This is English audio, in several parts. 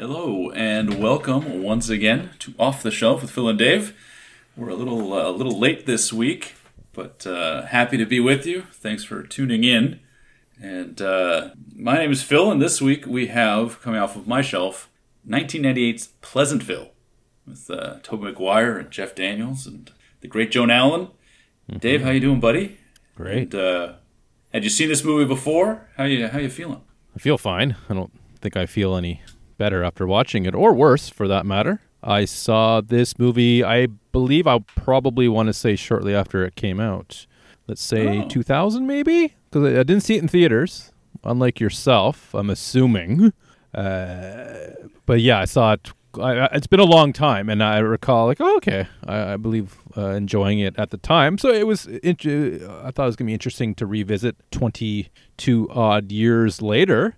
Hello and welcome once again to Off the Shelf with Phil and Dave. We're a little uh, a little late this week, but uh, happy to be with you. Thanks for tuning in. And uh, my name is Phil, and this week we have coming off of my shelf 1998's Pleasantville with uh, Tobey Maguire and Jeff Daniels and the great Joan Allen. Dave, how you doing, buddy? Great. And, uh, had you seen this movie before? How you how you feeling? I feel fine. I don't think I feel any better after watching it, or worse for that matter. I saw this movie, I believe I'll probably want to say shortly after it came out. Let's say Oh. 2000 maybe? Because I I didn't see it in theaters, unlike yourself, I'm assuming. Uh, but yeah, I saw it. I, I- it's been a long time, and I recall like, oh, okay, I, I believe uh, enjoying it at the time. So it was. uh, I thought it was gonna be interesting to revisit twenty two odd years later,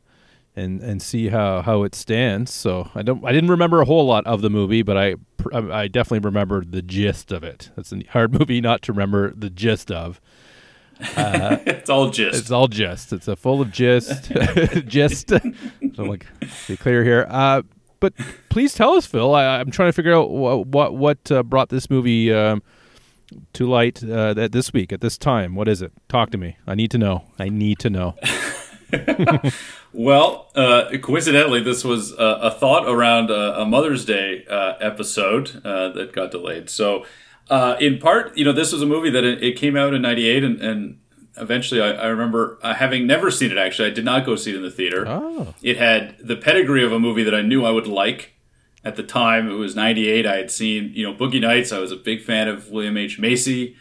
and and see how how it stands. So I don't. I didn't remember a whole lot of the movie, but I I definitely remember the gist of it. That's a hard movie not to remember the gist of. it's all gist. It's all gist. It's a full of gist. gist. so I'm like, be clear here. Uh, but please tell us, Phil. I, I'm trying to figure out what what, what uh, brought this movie um, to light uh, at this week at this time. What is it? Talk to me. I need to know. I need to know. Well, uh, coincidentally, this was uh, a thought around a, a Mother's Day uh, episode uh, that got delayed. So, uh, in part, you know, this was a movie that it, it came out in '98, and, and eventually, I, I remember uh, having never seen it. Actually, I did not go see it in the theater. Oh, It had the pedigree of a movie that I knew I would like. At the time, it was '98. I had seen, you know, Boogie Nights. I was a big fan of William H Macy.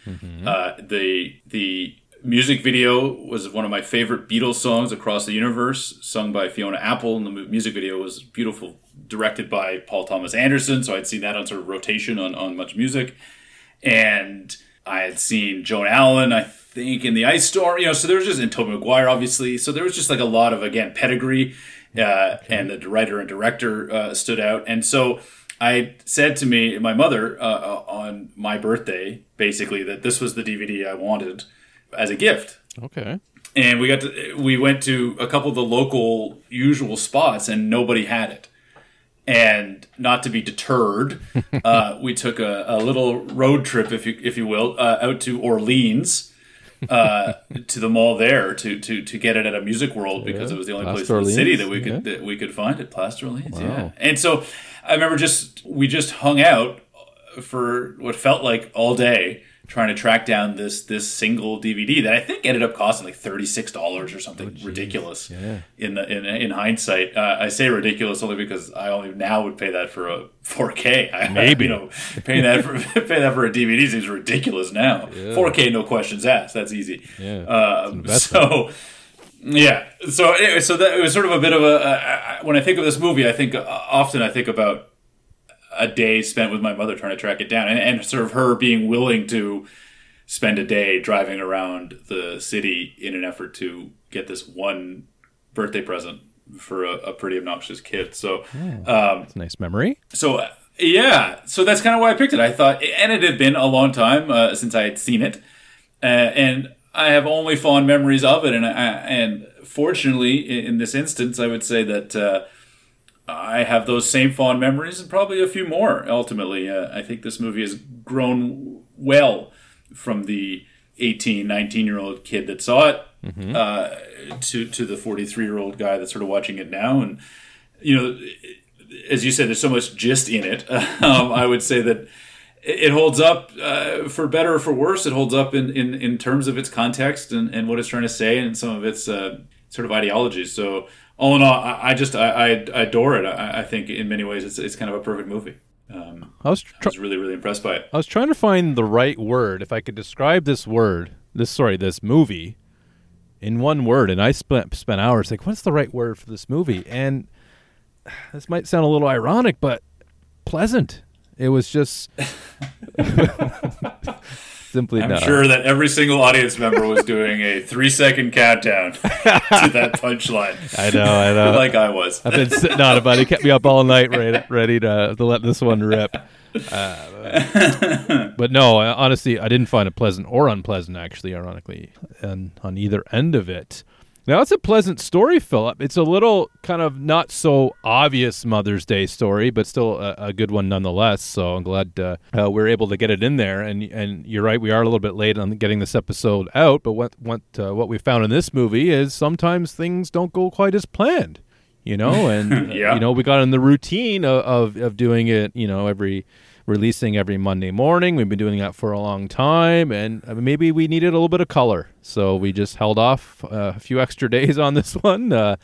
Uh, the the music video was one of my favorite Beatles songs across the universe, sung by Fiona Apple, and the music video was beautiful, directed by Paul Thomas Anderson. So I'd seen that on sort of rotation on on Much Music, and I had seen Joan Allen, I think, in the Ice Storm. You know, so there was just and Tobey Maguire, obviously. So there was just like a lot of again pedigree, uh, and the writer and director uh, stood out. And so I said to me, my mother, uh, uh, on my birthday, basically that this was the DVD I wanted as a gift okay. and we got to we went to a couple of the local usual spots and nobody had it and not to be deterred uh, we took a, a little road trip if you if you will uh, out to orleans uh, to the mall there to, to to get it at a music world because Yeah. it was the only place Plaster in the city that we could yeah. that we could find it Place d'Orleans yeah and so i remember just we just hung out for what felt like all day trying to track down this this single DVD that I think ended up costing like thirty six dollars or something ridiculous. Oh, Yeah. In the, in in hindsight, uh, I say ridiculous only because I only now would pay that for a four K. Maybe. you know paying that for paying that for a DVD seems ridiculous now. Four K, no questions asked. That's easy. Yeah. Um, so. Yeah. So anyway, so that it was sort of a bit of a. Uh, when I think of this movie, I think uh, often I think about a day spent with my mother trying to track it down, and, and sort of her being willing to spend a day driving around the city in an effort to get this one birthday present for a, a pretty obnoxious kid. So, um, It's a nice memory. so uh, yeah, so that's kind of why I picked it. I thought, and it had been a long time uh, since I had seen it, uh, and I have only fond memories of it. And I, and fortunately, in, in this instance, I would say that uh, I have those same fond memories and probably a few more. Ultimately, uh, I think this movie has grown well from the 18, 19 year old kid that saw it uh, to to the 43 year old guy that's sort of watching it now, and you know as you said, there's so much gist in it. Um, I would say that it holds up uh, for better or for worse. It holds up in, in, in terms of its context and, and what it's trying to say and some of its uh, sort of ideologies. So all in all, I, I just I, I adore it. I, I think in many ways it's it's kind of a perfect movie. Um, I was I was really really impressed by it. I was trying to find the right word. If I could describe this word, this sorry, this movie, in one word, and I spent spent hours like, what's the right word for this movie? And this might sound a little ironic, but pleasant. It was just simply I'm not. sure that every single audience member was doing a three second countdown to that punchline, I know, I know. like I was. I've been sitting on it, but it kept me up all night, ready, ready to to let this one rip. Uh, but no, honestly, I didn't find it pleasant or unpleasant. Actually, ironically, and on either end of it. Now it's a pleasant story, Philip. It's a little kind of not so obvious Mother's Day story, but still a, a good one nonetheless. So I'm glad uh, uh, we're able to get it in there. And and you're right, we are a little bit late on getting this episode out. But what what uh, what we found in this movie is sometimes things don't go quite as planned. You know, and uh, Yeah. you know we got in the routine of, of of doing it. You know, every releasing every Monday morning. We've been doing that for a long time, and uh, maybe we needed a little bit of color, so we just held off uh, a few extra days on this one, uh,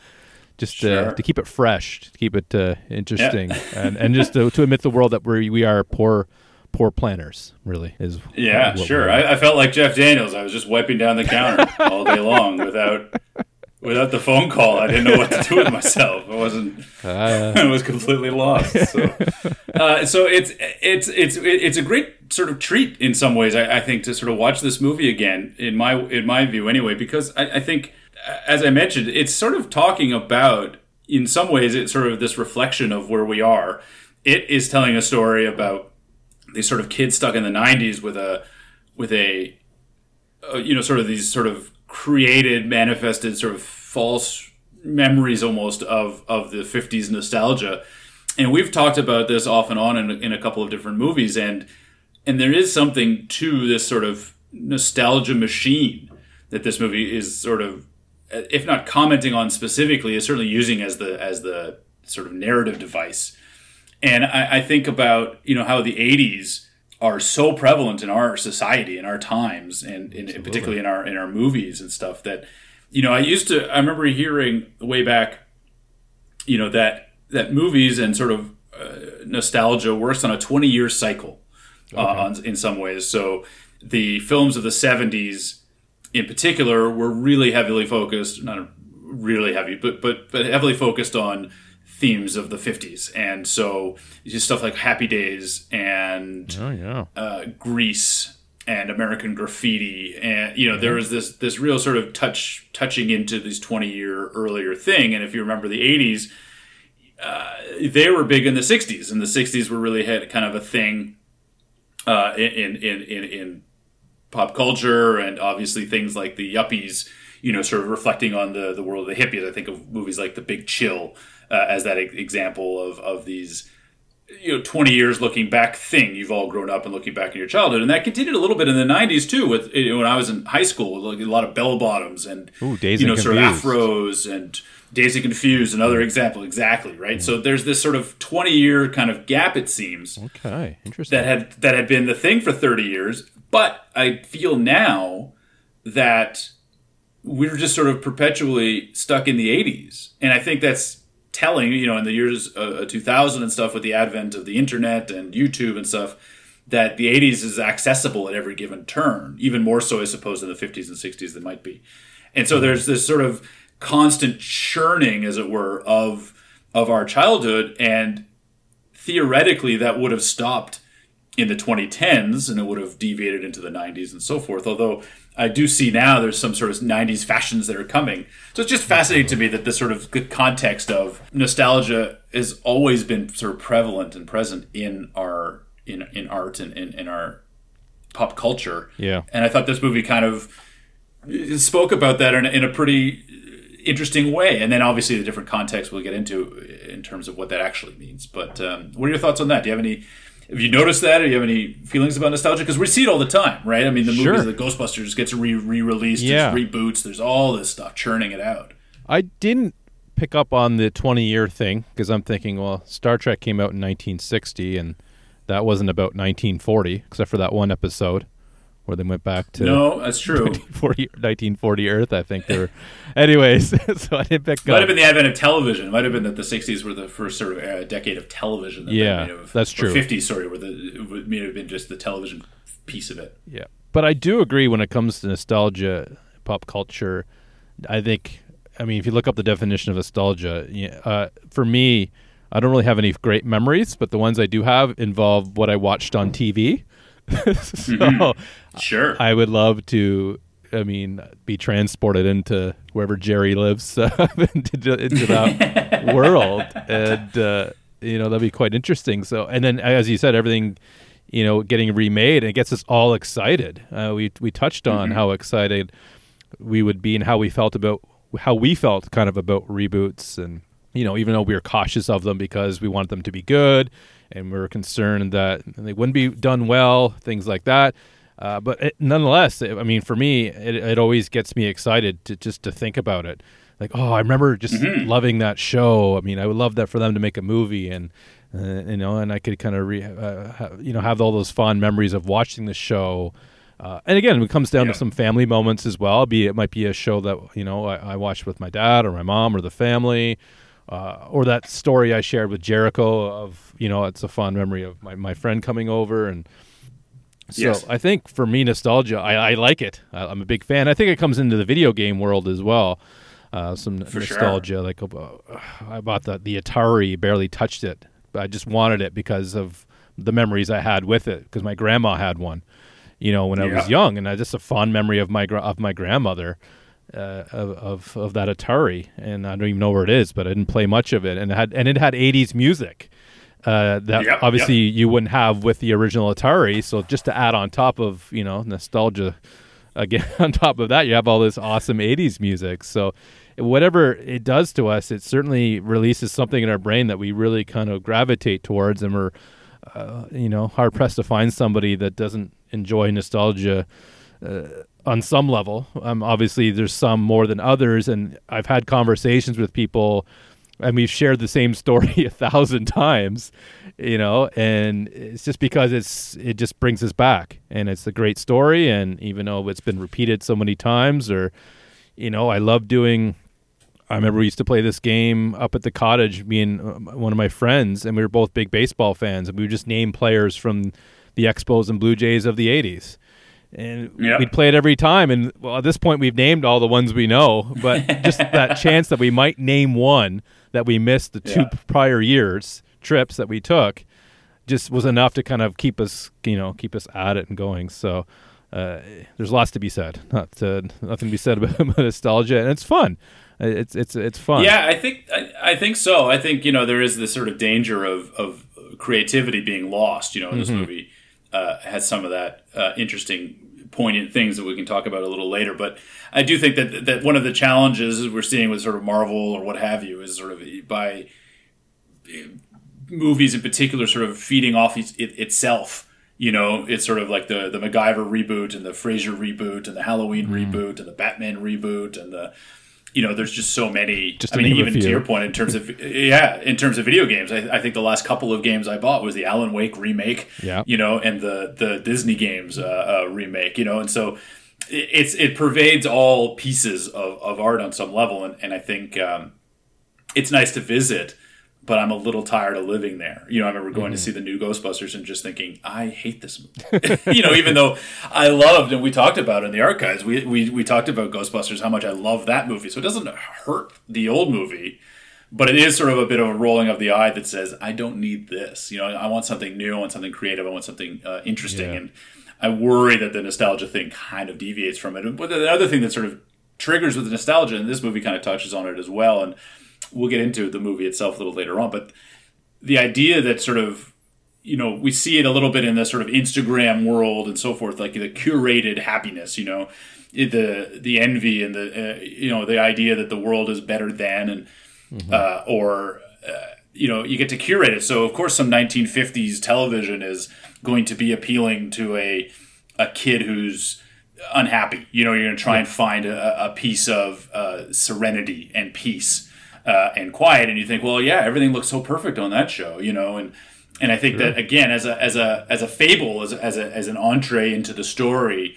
just Sure. to, to keep it fresh, to keep it uh, interesting, and and just to, to admit the world that we we are poor poor planners. Really is Yeah, sure. I, I felt like Jeff Daniels. I was just wiping down the counter all day long without without the phone call. I didn't know what to do with myself. I wasn't. Uh, I was completely lost. So, uh, so it's it's it's it's a great sort of treat in some ways. I, I think to sort of watch this movie again in my in my view anyway, because I, I think as I mentioned, it's sort of talking about in some ways it's sort of this reflection of where we are. It is telling a story about these sort of kids stuck in the '90s with a with a uh, you know sort of these sort of created manifested sort of false memories almost of of the 50s nostalgia. And we've talked about this off and on in, in a couple of different movies and and there is something to this sort of nostalgia machine that this movie is sort of if not commenting on specifically is certainly using as the as the sort of narrative device. And I, I think about you know how the 80s are so prevalent in our society in our times and, and particularly in our in our movies and stuff that you know i used to i remember hearing way back you know that that movies and sort of uh, nostalgia works on a 20 year cycle uh, on, in some ways. So the films of the 70s in particular were really heavily focused not really heavy but but but heavily focused on themes of the 50s and so just stuff like happy days and oh yeah, uh, Grease and American Graffiti, and you know there was this this real sort of touch touching into this twenty year earlier thing. And if you remember the eighties, uh, they were big in the sixties, and the sixties were really had kind of a thing uh, in, in in in pop culture, and obviously things like the yuppies. You know, sort of reflecting on the the world of the hippies. I think of movies like The Big Chill uh, as that e- example of of these you know 20 years looking back thing you've all grown up and looking back in your childhood. And that continued a little bit in the 90s too with you know, when i was in high school like a lot of bell bottoms and Ooh, Dazed you know and sort of afros and daisy confused another example exactly right? So there's this sort of 20 year kind of gap it seems okay, interesting. that had that had been the thing for 30 years. But i feel now that we're just sort of perpetually stuck in the 80s and i think that's telling you know in the years uh, 2000 and stuff with the advent of the internet and youtube and stuff that the 80s is accessible at every given turn even more so i suppose in the 50s and 60s than might be. And so there's this sort of constant churning as it were of of our childhood and theoretically that would have stopped in the 2010s and it would have deviated into the 90s and so forth although i do see now there's some sort of 90s fashions that are coming. So it's just fascinating to me that this sort of good context of nostalgia has always been sort of prevalent and present in our in, in art and in, in our pop culture. Yeah. and i thought this movie kind of spoke about that in, a- in a pretty interesting way. And then obviously the different contexts we'll get into in terms of what that actually means. But um, what are your thoughts on that? Do you have any have you noticed that? Or do you have any feelings about nostalgia? Because we see it all the time right? I mean the Sure. movies the ghostbusters gets re- re-released Yeah. there's reboots there's all this stuff churning it out. I didn't pick up on the 20 year thing because I'm thinking, well, Star Trek came out in 1960 and that wasn't about 1940, except for that one episode where they went back to no that's true 1940, 1940 Earth. I think they were. Anyways, so I didn't pick might up. have been the advent of television. It might have been that the '60s were the first sort of uh, decade of television. That Yeah, have, that's true. '50s, sorry, where the it would- may have been just the television piece of it. Yeah, but I do agree when it comes to nostalgia, pop culture. I think, I mean, if you look up the definition of nostalgia, uh, for me, I don't really have any great memories, but the ones I do have involve what I watched on TV. so Sure. I would love to. I mean, be transported into wherever Jerry lives, uh, into, into that world, and uh, you know that'd be quite interesting. So, and then as you said, everything, you know, getting remade, and it gets us all excited. Uh, we we touched on how excited we would be and how we felt about how we felt kind of about reboots and you know even though we were cautious of them because we wanted them to be good and we were concerned that they wouldn't be done well things like that uh, but it, nonetheless i mean for me it, it always gets me excited to just to think about it like oh i remember just Mm-hmm. loving that show i mean i would love that for them to make a movie and uh, you know and i could kind of re- uh, ha- you know have all those fond memories of watching the show uh, and again, it comes down Yeah. to some family moments as well. Be it might be a show that you know I, I watched with my dad or my mom or the family, uh, or that story I shared with Jericho of you know it's a fond memory of my, my friend coming over and. So Yes. I think for me, nostalgia, I, I like it. I, I'm a big fan. I think it comes into the video game world as well. Uh, some For sure. nostalgia, like uh, I bought the the Atari, barely touched it, but I just wanted it because of the memories I had with it. Because my grandma had one, you know, when I was young, and I just a fond memory of my of my grandmother uh, of, of of that Atari, and I don't even know where it is, but I didn't play much of it, and it had and it had '80s music uh, that Yep, obviously you wouldn't have with the original Atari. So just to add on top of you know nostalgia, again on top of that, you have all this awesome '80s music. So whatever it does to us, it certainly releases something in our brain that we really kind of gravitate towards, and we're uh, you know hard pressed to find somebody that doesn't enjoy nostalgia uh, on some level. Um, obviously, there's some more than others, and I've had conversations with people, and we've shared the same story a thousand times, you know, and it's just because it's it just brings us back, and it's a great story, and even though it's been repeated so many times, or you know, I love doing. I remember we used to play this game up at the cottage, me and uh, one of my friends, and we were both big baseball fans, and we would just name players from the Expos and Blue Jays of the '80s and Yeah. we'd play it every time. And well, at this point, we've named all the ones we know, but just that chance that we might name one that we missed the two Yeah. prior years trips that we took, just was enough to kind of keep us, you know, keep us at it and going. So. Uh, there's lots to be said. Not uh, nothing to be said about, about nostalgia, and it's fun. Uh, It's it's it's fun. Yeah, I think I, I think so. I think you know there is this sort of danger of of creativity being lost. You know, and this movie uh, has some of that uh, interesting, poignant things that we can talk about a little later. But I do think that that one of the challenges we're seeing with sort of Marvel or what have you is sort of by movies in particular sort of feeding off it, it, itself. You know, it's sort of like the the MacGyver reboot and the Frasier reboot and the Halloween reboot and the Batman reboot and the you know, there's just so many. Just I mean, even to your point, in terms of yeah, in terms of video games, I, I think the last couple of games I bought was the Alan Wake remake. Yeah. you know, and the the Disney games uh, uh, remake. You know, and so it, it's it pervades all pieces of, of art on some level, and, and I think um, it's nice to visit. But I'm a little tired of living there. You know, I remember going to see the new Ghostbusters and just thinking, I hate this movie. you know, even though I loved, and we talked about in the archives, we, we, we talked about Ghostbusters, how much I love that movie. So it doesn't hurt the old movie, but it is sort of a bit of a rolling of the eye that says, I don't need this. You know, I want something new, I want something creative, I want something uh, interesting. Yeah. And I worry that the nostalgia thing kind of deviates from it. But the other thing that sort of triggers with the nostalgia, and this movie kind of touches on it as well, and we'll get into the movie itself a little later on, but the idea that sort of you know we see it a little bit in the sort of Instagram world and so forth, like the curated happiness, you know, the the envy and the uh, you know the idea that the world is better than and uh, or uh, you know you get to curate it. So of course, some 1950s television is going to be appealing to a a kid who's unhappy. You know, you're going to try and find a, a piece of uh, serenity and peace uh, and quiet, and you think, well, yeah, everything looks so perfect on that show, you know, and and I think that again, as a as a as a fable, as as a, as an entree into the story,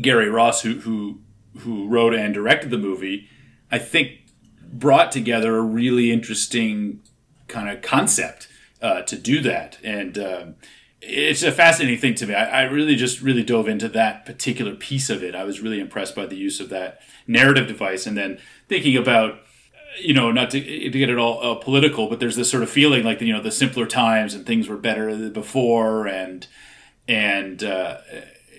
Gary Ross, who who who wrote and directed the movie, I think brought together a really interesting kind of concept uh, to do that, and um, it's a fascinating thing to me. I, I really just really dove into that particular piece of it. I was really impressed by the use of that narrative device, and then thinking about you know, not to, to get it all uh, political, but there's this sort of feeling like you know the simpler times and things were better before, and and uh,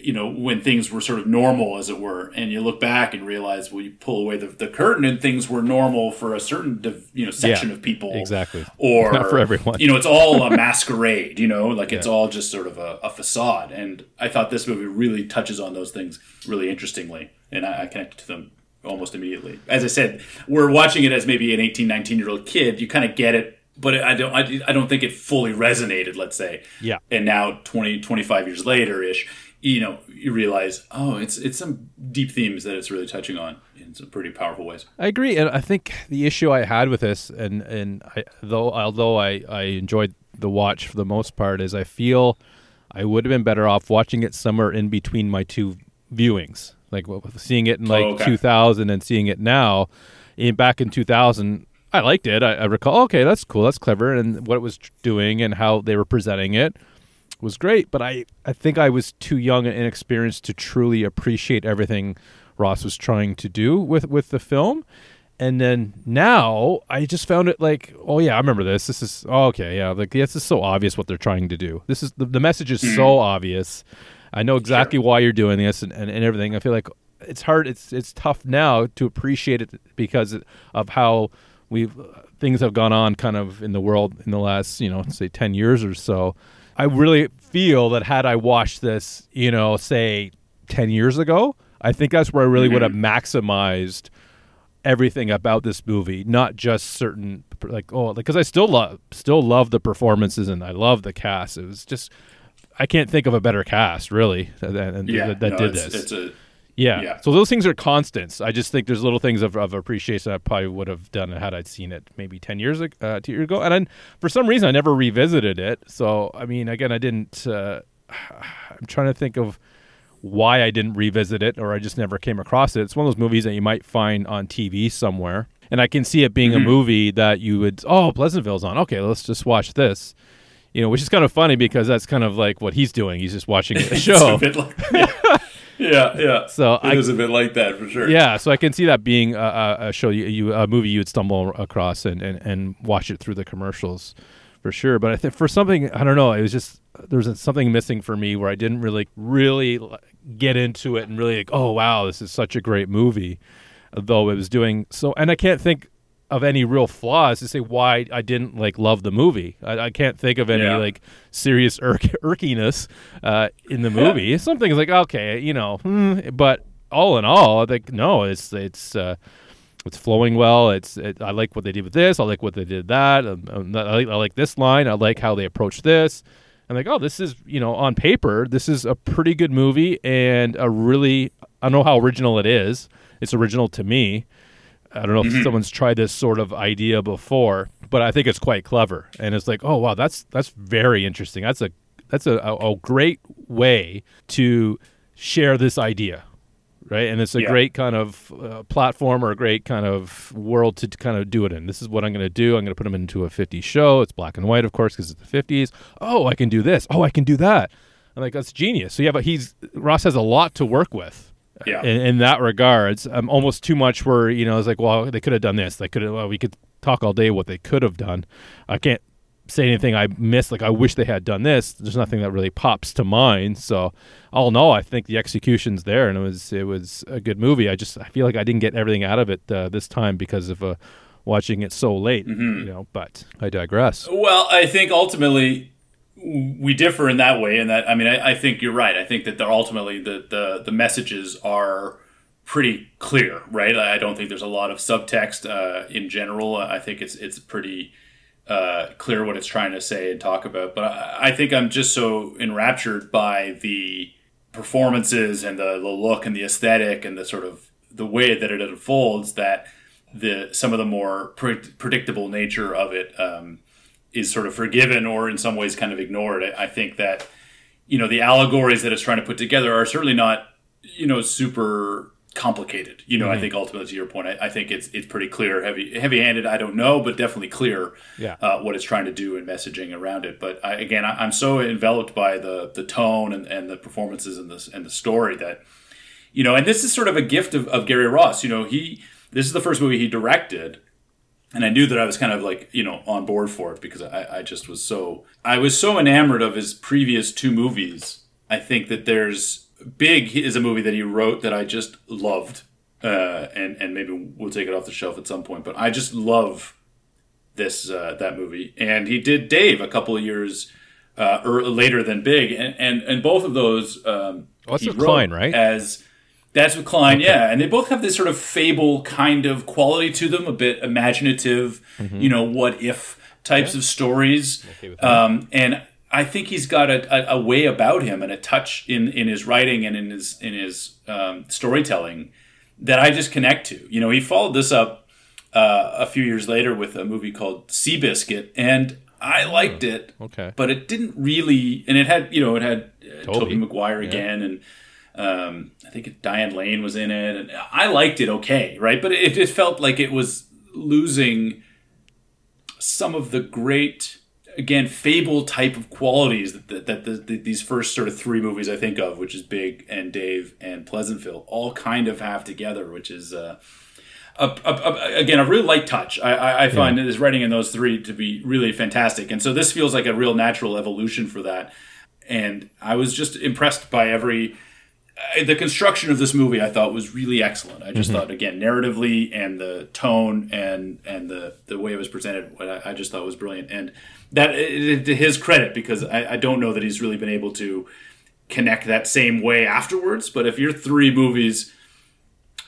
you know when things were sort of normal, as it were, and you look back and realize, well, you pull away the, the curtain and things were normal for a certain div- you know section Yeah, of people, exactly. or Not for everyone. You know, it's all a masquerade. You know, like it's all just sort of a, a facade. And I thought this movie really touches on those things really interestingly, and I, I connected to them almost immediately. As I said, we're watching it as maybe an 18, 19 year old kid. You kind of get it, but I don't, I, I don't think it fully resonated, let's say. Yeah. And now 20, 25 years later ish, you know, you realize, oh, it's, it's some deep themes that it's really touching on in some pretty powerful ways. I agree, and I think the issue I had with this, and and I, though although I I enjoyed the watch for the most part, is I feel I would have been better off watching it somewhere in between my two viewings, like seeing it in oh, like Oh, okay. 2000 and seeing it now. In back in 2000, I liked it. I, I recall, okay, that's cool, that's clever, and what it was doing and how they were presenting it was great. But I I think I was too young and inexperienced to truly appreciate everything Ross was trying to do with with the film. And then now I just found it like, oh yeah, I remember this. This is oh, okay, yeah, like this is so obvious what they're trying to do. This is the, the message is so hmm. obvious. I know exactly why you're doing this and, and, and everything. I feel like it's hard. It's it's tough now to appreciate it because of how we've things have gone on kind of in the world in the last you know say ten years or so. I really feel that had I watched this, you know, say ten years ago, I think that's where I really would have mm-hmm. maximized everything about this movie, not just certain like oh because I still love still love the performances and I love the cast. It was just I can't think of a better cast really that, that, Yeah. that, that no, did it's, this. It's a, yeah. yeah. So those things are constants. I just think there's little things of, of appreciation I probably would have done had I seen it maybe ten years ago, uh, two years ago, and then for some reason I never revisited it. So I mean, again, I didn't. Uh, I'm trying to think of why I didn't revisit it, or I just never came across it. It's one of those movies that you might find on TV somewhere, and I can see it being a movie that you would. Oh, Pleasantville's on. Okay, let's just watch this. You know, which is kind of funny because that's kind of like what he's doing. He's just watching a it's show. a bit like, yeah, yeah. yeah. So It I- is a bit like that for sure. Yeah, so I can see that being a, a, a show you, you a movie you would stumble across and, and, and watch it through the commercials for sure. But I think for something I don't know, it was just there was something missing for me where I didn't really really get into it and really like, oh wow, this is such a great movie. Though it was doing so, and I can't think of any real flaws to say why I didn't like love the movie. I, I can't think of any Yeah. like serious irk- irkiness uh, in the movie. Something's like okay, you know, hmm, but all in all, I think no, it's it's uh, it's flowing well. It's it, I like what they did with this. I like what they did that. Um, um, I like I like this line. I like how they approach this. I'm like, oh, this is you know on paper, this is a pretty good movie and a really I don't know how original it is. It's original to me. I don't know if someone's tried this sort of idea before, but I think it's quite clever. And it's like, oh wow, that's that's very interesting. That's a that's a, a, a great way to share this idea, right? And it's a Yeah. great kind of uh, platform or a great kind of world to kind of do it in. This is what I'm going to do. I'm going to put them into a 50s show. It's black and white, of course, because it's the 50s. Oh, I can do this. Oh, I can do that. I'm like, that's genius. So yeah, but he's Ross has a lot to work with Yeah. in, in that regards. Um, almost too much where you know it's like, well, they could have done this. They could have. Well, we could talk all day what they could have done. I can't say anything I missed. Like I wish they had done this. There's nothing that really pops to mind. So all in all, I think the execution's there, and it was it was a good movie. I just I feel like I didn't get everything out of it uh, this time because of uh, watching it so late. You know, but I digress. Well, I think ultimately we differ in that way. In that, I mean, I, I think you're right. I think that ultimately the, the the messages are pretty clear, right? I don't think there's a lot of subtext uh, in general. I think it's it's pretty uh, clear what it's trying to say and talk about. But I, I think I'm just so enraptured by the performances and the, the look and the aesthetic and the sort of the way that it unfolds that the some of the more pre- predictable nature of it um, is sort of forgiven or in some ways kind of ignored. I, I think that you know the allegories that it's trying to put together are certainly not you know super complicated. You know, I think ultimately to your point, I, I think it's it's pretty clear, heavy heavy handed. I don't know, but definitely clear Yeah. uh, what it's trying to do and messaging around it. But I, again, I, I'm so enveloped by the the tone and, and the performances and the and the story that you know, and this is sort of a gift of, of Gary Ross. You know, he this is the first movie he directed, and I knew that I was kind of like you know on board for it because I, I just was so I was so enamored of his previous two movies. I think that there's Big is a movie that he wrote that I just loved, uh, and and maybe we'll take it off the shelf at some point. But I just love this uh, that movie, and he did Dave a couple of years uh, er, later than Big, and and, and both of those um, that's he Kline, wrote right? As That's with Kline, yeah. And they both have this sort of fable kind of quality to them, a bit imaginative, Mm-hmm. you know, what if types of stories. Um, and I think he's got a, a, a way about him and a touch in, in his writing and in his in his um, storytelling that I just connect to. You know, he followed this up uh, a few years later with a movie called Seabiscuit, and I liked it, Okay. but it didn't really. And it had, you know, it had uh, Tobey. Tobey Maguire again, and um, I think Diane Lane was in it, and I liked it okay, right? But it, it felt like it was losing some of the great, again, fable type of qualities that, that, that the, the, these first sort of three movies I think of, which is Big and Dave and Pleasantville, all kind of have together, which is. Uh, a, a, a, again, a real light touch. I, I, I find his writing in those three to be really fantastic, and so this feels like a real natural evolution for that. And I was just impressed by every the construction of this movie. I thought was really excellent. I just mm-hmm. thought again narratively and the tone and and the the way it was presented, what I, I just thought was brilliant. And that to his credit, because I, I don't know that he's really been able to connect that same way afterwards. But if your three movies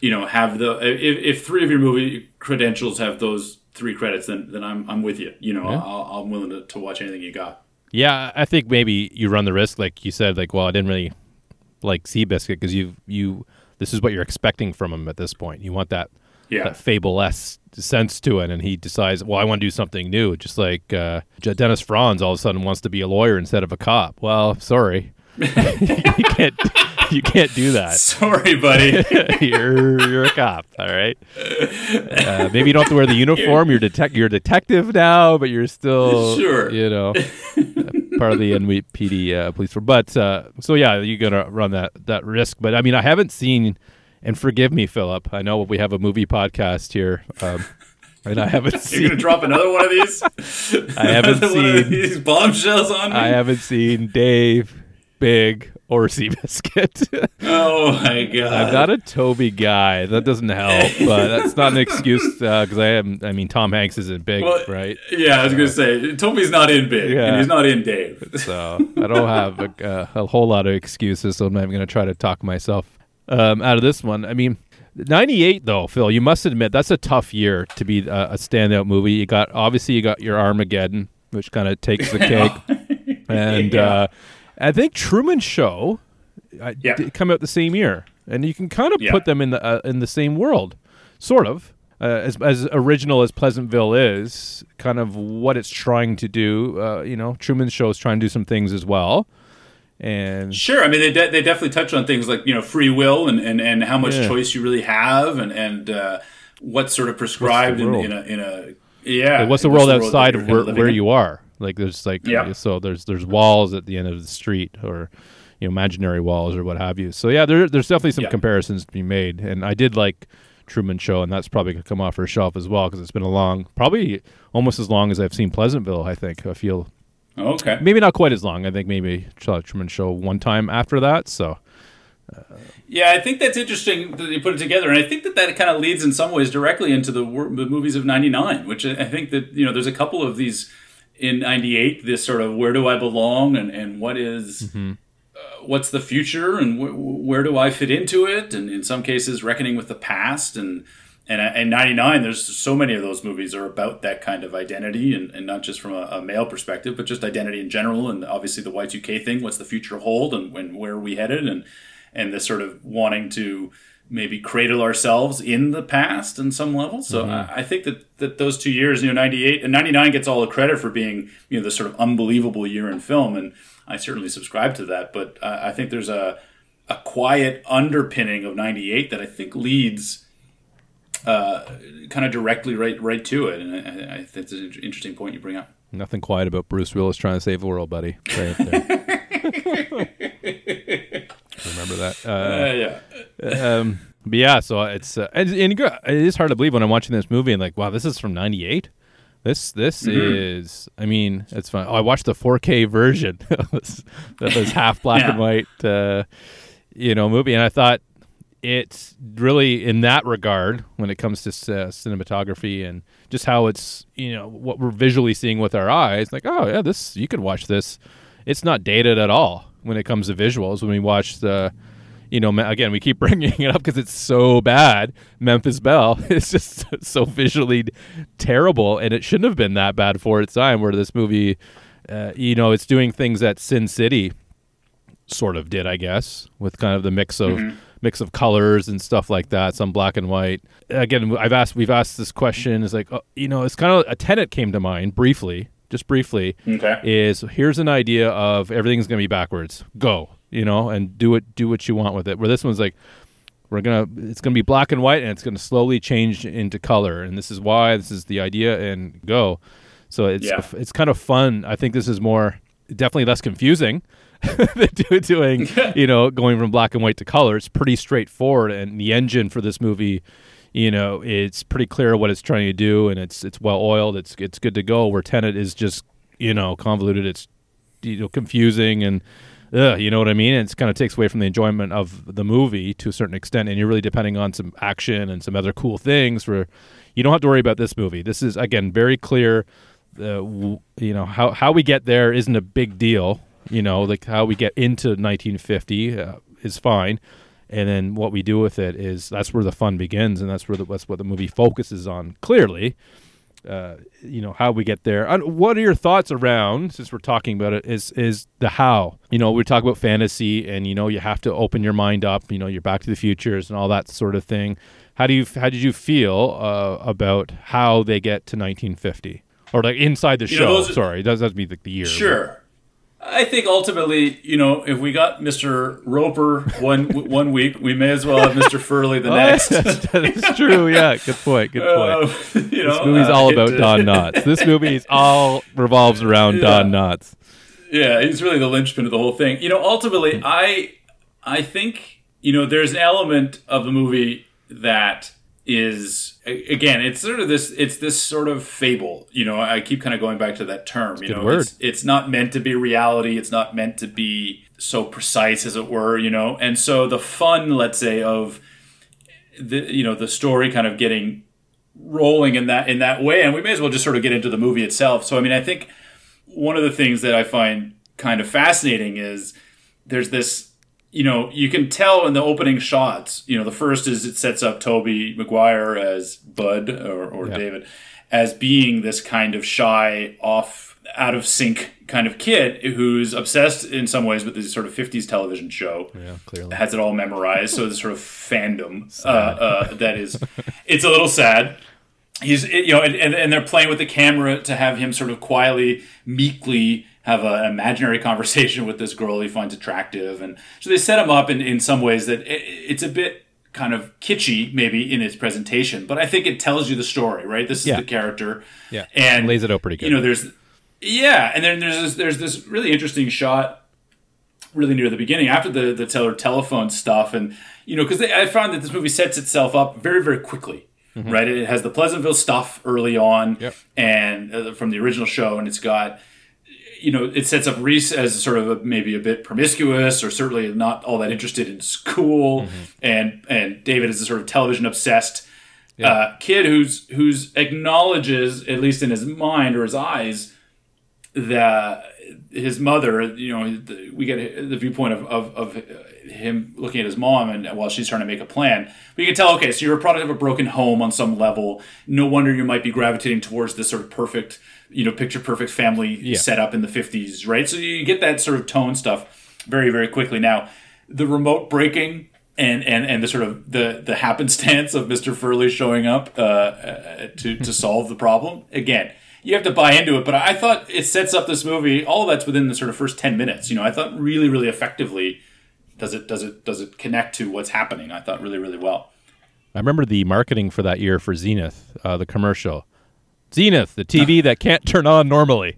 you know have the if, if three of your movie credentials have those three credits then then i'm, I'm with you you know I'll, i'm willing to, to watch anything you got Yeah, I think maybe you run the risk, like you said, like, well, I didn't really like Seabiscuit because you you this is what you're expecting from him at this point. You want that yeah that fable-esque sense to it, and he decides, well, I want to do something new. Just like uh, Dennis Franz all of a sudden wants to be a lawyer instead of a cop. Well, sorry, you can't you can't do that. sorry buddy you're you're a cop, all right. Uh, maybe you don't have to wear the uniform. You're detec- you're a detective now, but you're still Sure. you know part of the NYPD uh, police force. But uh, so yeah, you're gonna run that that risk. But I mean, I haven't seen, and forgive me, Philip. I know we have a movie podcast here. Um, and I haven't you're seen gonna drop another one of these I haven't Another one of seen- these bombshells on me I haven't seen Dave, Big, or Seabiscuit. oh my god I'm not a Tobey guy. That doesn't help, but that's not an excuse because I am. I mean, Tom Hanks isn't big, Well, right? yeah i was gonna say Tobey's not in big Yeah. and he's not in dave So I don't have a, a whole lot of excuses. So I'm not even going to try to talk myself um, out of this one. I mean, '98 though, Phil, you must admit that's a tough year to be a, a standout movie. You got obviously you got your Armageddon, which kind of takes the cake, and Yeah. uh, I think Truman Show I, Yeah. did come out the same year, and you can kind of Yeah. put them in the uh, in the same world, sort of. Uh, as as original as Pleasantville is, kind of what it's trying to do. Uh, you know, Truman Show is trying to do some things as well, and Sure. I mean, they, de- they definitely touch on things like, you know, free will and, and, and how much Yeah. choice you really have and, and uh, what's sort of prescribed in, in, a, in a, yeah. like, what's the what's world outside that of where, where you are? Like, there's like Yeah. so there's there's walls at the end of the street or you know imaginary walls or what have you. So yeah, there, there's definitely some Yeah. comparisons to be made, and I did like Truman Show, and that's probably gonna come off her shelf as well because it's been a long, probably almost as long as I've seen Pleasantville. I think I feel Okay. maybe not quite as long. I think maybe Truman Show one time after that. So Yeah, I think that's interesting that you put it together, and I think that that kind of leads in some ways directly into the, the movies of '99, which I think that you know there's a couple of these in '98. This sort of where do I belong, and and what is- uh, what's the future, and wh- where do I fit into it, and in some cases reckoning with the past, and and and '99. There's so many of those movies are about that kind of identity, and, and not just from a, a male perspective, but just identity in general, and obviously the Y2K thing. What's the future hold, and, and where are we headed, and and this sort of wanting to maybe cradle ourselves in the past in some level. So I, I think that, that those two years, you know, 98 and 99 gets all the credit for being, you know, the sort of unbelievable year in film. And I certainly subscribe to that. But uh, I think there's a, a quiet underpinning of 98 that I think leads uh, kind of directly right, right to it. And I, I think it's an interesting point you bring up. nothing quiet about Bruce Willis trying to save the world, buddy. Right. Remember that. Uh, Uh, yeah. um, but yeah, so it's uh, and, and it is hard to believe when I'm watching this movie and like, wow, this is from '98. This this is, I mean, it's fun. Oh, I watched the 4K version of this, of this half black Yeah. and white, uh, you know, movie, and I thought it's really in that regard when it comes to uh, cinematography and just how it's you know what we're visually seeing with our eyes. Like, oh yeah, this you could watch this. It's not dated at all when it comes to visuals. When we watch the you know, again, we keep bringing it up because it's so bad. Memphis Belle is just so visually terrible, and it shouldn't have been that bad for its time. Where this movie, uh, you know, it's doing things that Sin City sort of did, I guess, with kind of the mix of mix of colors and stuff like that, some black and white. Again, I've asked, we've asked this question. Is like, oh, you know, it's kind of a tenet came to mind briefly, just briefly. Okay. Is here's an idea of everything's going to be backwards. Go, you know, and do it, do what you want with it. Where this one's like, we're gonna, it's gonna be black and white, and it's gonna slowly change into color, and this is why, this is the idea, and go. So it's Yeah. it's kind of fun. I think this is more definitely less confusing than doing you know going from black and white to color. It's pretty straightforward, and the engine for this movie, you know, it's pretty clear what it's trying to do, and it's it's well oiled. It's it's good to go. Where Tenet is just you know convoluted. It's you know confusing and. You know what I mean? It kind of takes away from the enjoyment of the movie to a certain extent, and you're really depending on some action and some other cool things. Where you don't have to worry about this movie. This is again very clear uh, w- you know how how we get there isn't a big deal. You know, like how we get into 1950 uh, is fine, and then what we do with it is that's where the fun begins, and that's where the, that's what the movie focuses on clearly. Uh, you know how we get there. What are your thoughts around since we're talking about it? Is is the how? You know, we talk about fantasy, and you know you have to open your mind up. You know, you're Back to the Futures and all that sort of thing. How do you how did you feel uh, about how they get to 1950? or like inside the You show. know, Sorry, it does have to be like the year. but- Sure. I think ultimately, you know, if we got Mr. Roper one one week, we may as well have Mr. Furley the Oh, next. That's true. Yeah, good point. Good point. Uh, you know, this movie's uh, all about Don Knotts. This movie is all revolves around Yeah. Don Knotts. Yeah, he's really the linchpin of the whole thing. You know, ultimately, I I think you know there's an element of the movie that is again, it's sort of this it's this sort of fable. You know, I keep kind of going back to that term. You know, it's it's not meant to be reality. It's not meant to be so precise as it were. You know, and so the fun, let's say, of the you know the story kind of getting rolling in that in that way and we may as well just sort of get into the movie itself so i mean i think one of the things that i find kind of fascinating is there's this you know you can tell in the opening shots you know the first is it sets up Tobey Maguire as bud or, or Yeah. david as being this kind of shy off out of sync kind of kid who's obsessed in some ways with this sort of 50s television show Yeah, clearly. has it all memorized. So this sort of fandom uh, uh, that is, it's a little sad. He's you know, and, and, and they're playing with the camera to have him sort of quietly, meekly have a- an imaginary conversation with this girl he finds attractive, and so they set him up in, in some ways that it, it's a bit kind of kitschy maybe in its presentation, but I think it tells you the story, right? This is Yeah. the character, Yeah, and lays it out pretty good. you know, there's yeah, and then there's this, there's this really interesting shot, really near the beginning after the the tele- telephone stuff, and you know, because I found that this movie sets itself up very very quickly. Right, it has the Pleasantville stuff early on, Yep. and uh, from the original show, and it's got, you know, it sets up Reese as sort of a, maybe a bit promiscuous, or certainly not all that interested in school, and and David is a sort of television obsessed uh, kid who's who's acknowledges, at least in his mind or his eyes, that his mother, you know, the, we get the viewpoint of, of, of him looking at his mom and while she's trying to make a plan. But you can tell, okay, so you're a product of a broken home on some level. No wonder you might be gravitating towards this sort of perfect, you know, picture perfect family setup in the 50s, right? So you get that sort of tone stuff very, very quickly. Now, the remote breaking and, and, and the sort of the, the happenstance of Mr. Furley showing up uh, uh, to, to solve the problem, again, you have to buy into it. But I thought it sets up this movie. All that's within the sort of first ten minutes. You know, I thought really, really effectively does it does it does it connect to what's happening. I thought really, really well. I remember the marketing for that year for Zenith, uh, the commercial. Zenith, the TV that can't turn on normally.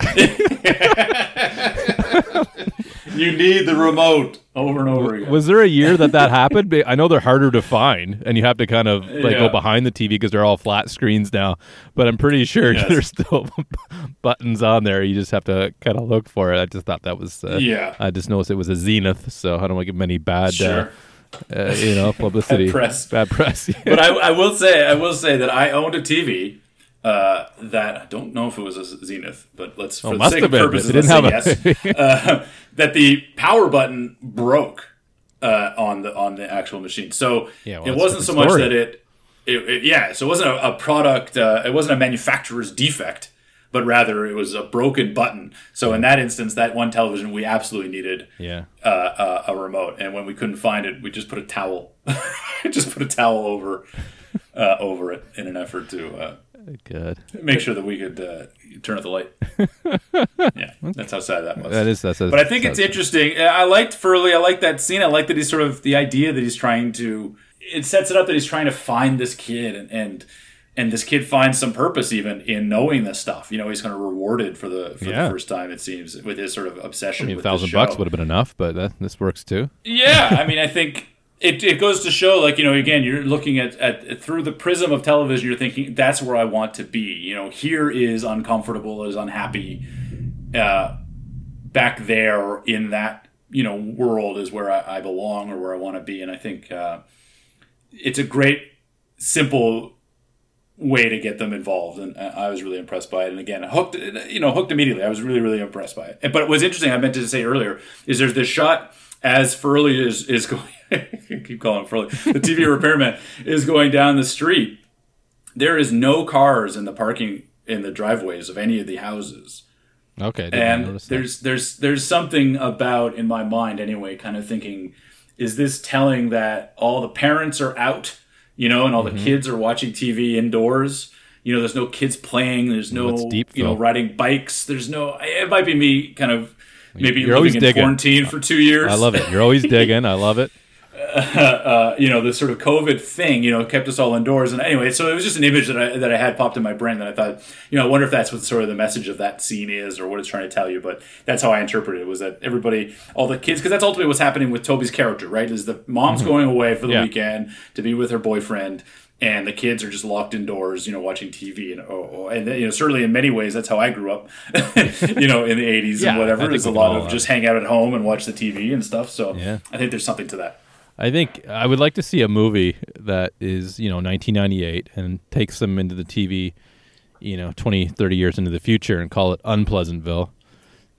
You need the remote over and over again. Was there a year that that happened? I know they're harder to find, and you have to kind of like go behind the TV because they're all flat screens now. But I'm pretty sure Yes. there's still buttons on there. You just have to kind of look for it. I just thought that was. Uh, Yeah. I just noticed it was a Zenith, so I don't want to give them any bad, Sure. uh, uh, you know, publicity. press. Bad press. but I, I will say I will say that I owned a TV uh, that I don't know if it was a Zenith, but let's for the Oh, sake of purposes let's say have yes. uh, that the power button broke uh, on the on the actual machine. So Yeah, well, it wasn't so much story. that it, it, it- yeah. So it wasn't a, a product. Uh, it wasn't a manufacturer's defect, but rather it was a broken button. So in that instance, that one television we absolutely needed Yeah. uh, uh, a remote, and when we couldn't find it, we just put a towel, just put a towel over uh, over it in an effort to uh, Good. make sure that we could uh, turn off the light. yeah, that's how sad that was. That is that's. But I think it's interesting. I liked Furley. I like that scene. I like that he's sort of the idea that he's trying to. It sets it up that he's trying to find this kid, and and, and this kid finds some purpose even in knowing this stuff. You know, he's kind of rewarded for the for Yeah. the first time. It seems with his sort of obsession. I mean, a thousand bucks would have been enough, but that, this works too. Yeah, I mean, I think it, it goes to show, like you know, again, you're looking at, at through the prism of television. You're thinking that's where I want to be. You know, here is uncomfortable, is unhappy. Uh, back there in that you know world is where I, I belong or where I want to be, and I think uh, it's a great, simple way to get them involved, and I I was really impressed by it. And again, hooked, you know, hooked immediately. I was really, really impressed by it. But what's interesting, I meant to say earlier, is there's this shot as Furley is is going. Keep calling Furley. The TV repairman is going down the street. There is no cars in the parking in the driveways of any of the houses Okay. and there's there's there's something about in my mind anyway kind of thinking is this telling that all the parents are out you know and all Mm-hmm. the kids are watching tv indoors you know there's no kids playing there's no deep, you know riding bikes there's no it might be me kind of maybe You're always living in digging. quarantine for two years I love it. You're always digging. I love it. Uh, you know, this sort of COVID thing, you know, kept us all indoors. And anyway, so it was just an image that I, that I had popped in my brain that I thought, you know, I wonder if that's what sort of the message of that scene is or what it's trying to tell you. But that's how I interpreted it was that everybody, all the kids, because that's ultimately what's happening with Tobey's character, right? Is the mom's going away for the Yeah. weekend to be with her boyfriend. And the kids are just locked indoors, you know, watching TV, and oh, oh, and you know, certainly in many ways, that's how I grew up, you know, in the '80s Yeah, and whatever. There's a lot of uh, just hang out at home and watch the TV and stuff. So Yeah. I think there's something to that. I think I would like to see a movie that is, you know, 1998 and takes them into the TV, you know, 20, 30 years into the future and call it Unpleasantville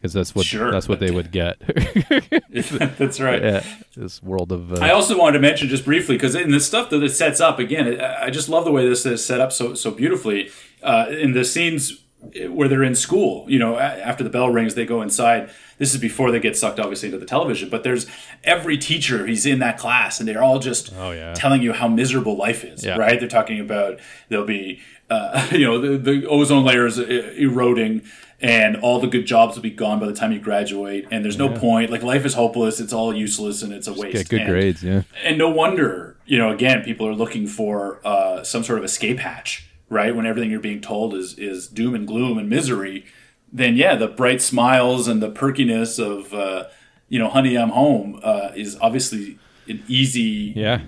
because that's what Sure. that's what they would get. that's right. yeah, this world of I uh, also wanted to mention just briefly because in the stuff that it sets up again, it, I just love the way this is set up so so beautifully. Uh, in the scenes where they're in school, you know, after the bell rings, they go inside. This is before they get sucked, obviously, into the television. But there's every teacher. He's in that class, and they're all just Oh, yeah. telling you how miserable life is. Yeah. Right? They're talking about there'll be, uh, you know, the, the ozone layer is uh, eroding. And all the good jobs will be gone by the time you graduate, and there's no point. Like life is hopeless; it's all useless, and it's a waste. get good And- grades. Yeah, and no wonder, you know, again, people are looking for uh, some sort of escape hatch, right? When everything you're being told is is doom and gloom and misery, then yeah, the bright smiles and the perkiness of uh, you know, honey, I'm home uh, is obviously an easy yeah.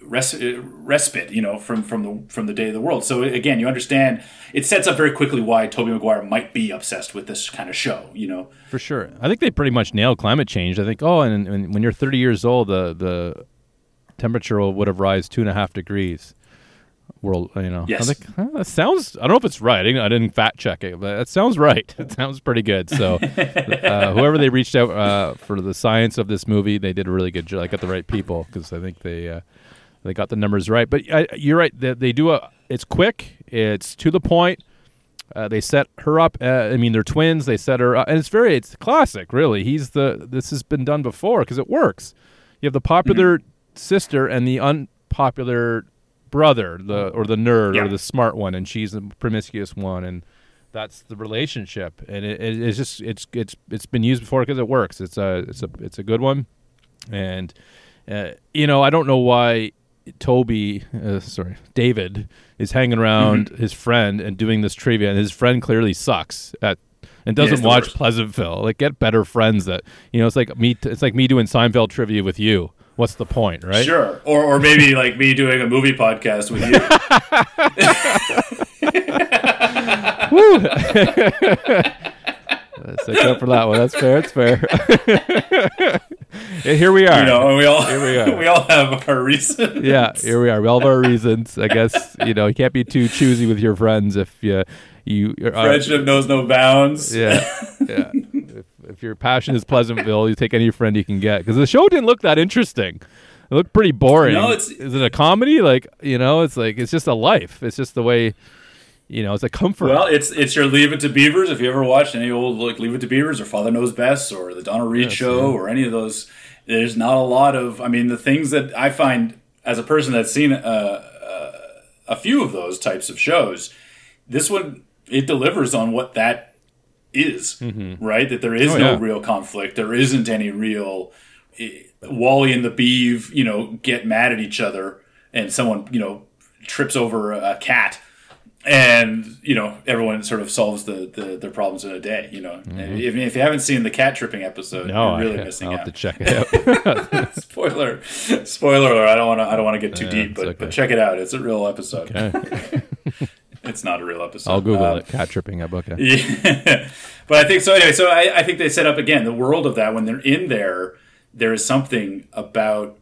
res- uh, respite, you know, from from the from the day of the world. So again, you understand it sets up very quickly why Tobey Maguire might be obsessed with this kind of show, you know. For sure. I think they pretty much nailed climate change. I think, oh, and, and when you're 30 years old, the, the temperature will, would have rise two and a half degrees. World, you know. Yes. Huh, that sounds. I don't know if it's right. I didn't, I didn't fact check it, but it sounds right. It sounds pretty good. So, uh, whoever they reached out uh, for the science of this movie, they did a really good job. I got the right people because I think they uh, they got the numbers right. But you're right. They, they do a. It's quick. It's to the point. Uh, they set her up. Uh, I mean, they're twins. They set her up, and it's very, it's classic, really. He's the. This has been done before because it works. You have the popular sister and the unpopular brother, the or the nerd Yeah. or the smart one, and she's the promiscuous one, and that's the relationship. And it, it, it's just it's it's it's been used before because it works. It's a it's a it's a good one, and uh, you know I don't know why Tobey, uh, sorry, David is hanging around his friend and doing this trivia, and his friend clearly sucks at and doesn't the watch worst. Pleasantville. Like, get better friends that you know. It's like me. It's like me doing Seinfeld trivia with you. What's the point, right? Sure. Or, or maybe like me doing a movie podcast with you. Let's take up for that one. That's fair. It's fair. Here we are. You know, and we all Here we are. we all have our reasons. yeah, here we are. We all have our reasons. I guess you know you can't be too choosy with your friends if you you are, Friendship knows no bounds. Yeah, yeah. If, your passion is Pleasantville, you take any friend you can get because the show didn't look that interesting. It looked pretty boring. No, it's- is it a comedy? Like you know, it's like it's just a life. It's just the way, you know, it's a comfort. Well, it's it's your Leave It to Beavers. If you ever watched any old like Leave It to Beavers or Father Knows Best or the Donna Reed Show or any of those, there's not a lot of. I mean, the things that I find as a person that's seen uh, uh, a few of those types of shows, this one it delivers on what that is, right? That there is Oh, no yeah. real conflict. There isn't any real eh, Wally and the Beav, you know, get mad at each other, and someone, you know, trips over a cat and you know everyone sort of solves the, the their problems in a day. You know, if, if you haven't seen the cat tripping episode, Mm-hmm. no, you're really I, missing I'll have out. to check it out. Spoiler, spoiler alert! I don't want to I don't want to get too deep, but okay. but check it out. It's a real episode. Okay. It's not a real episode. I'll Google Um, it. Cat tripping up. Okay. yeah. but I think so. Anyway, so I, I think they set up again the world of that when they're in there. There is something about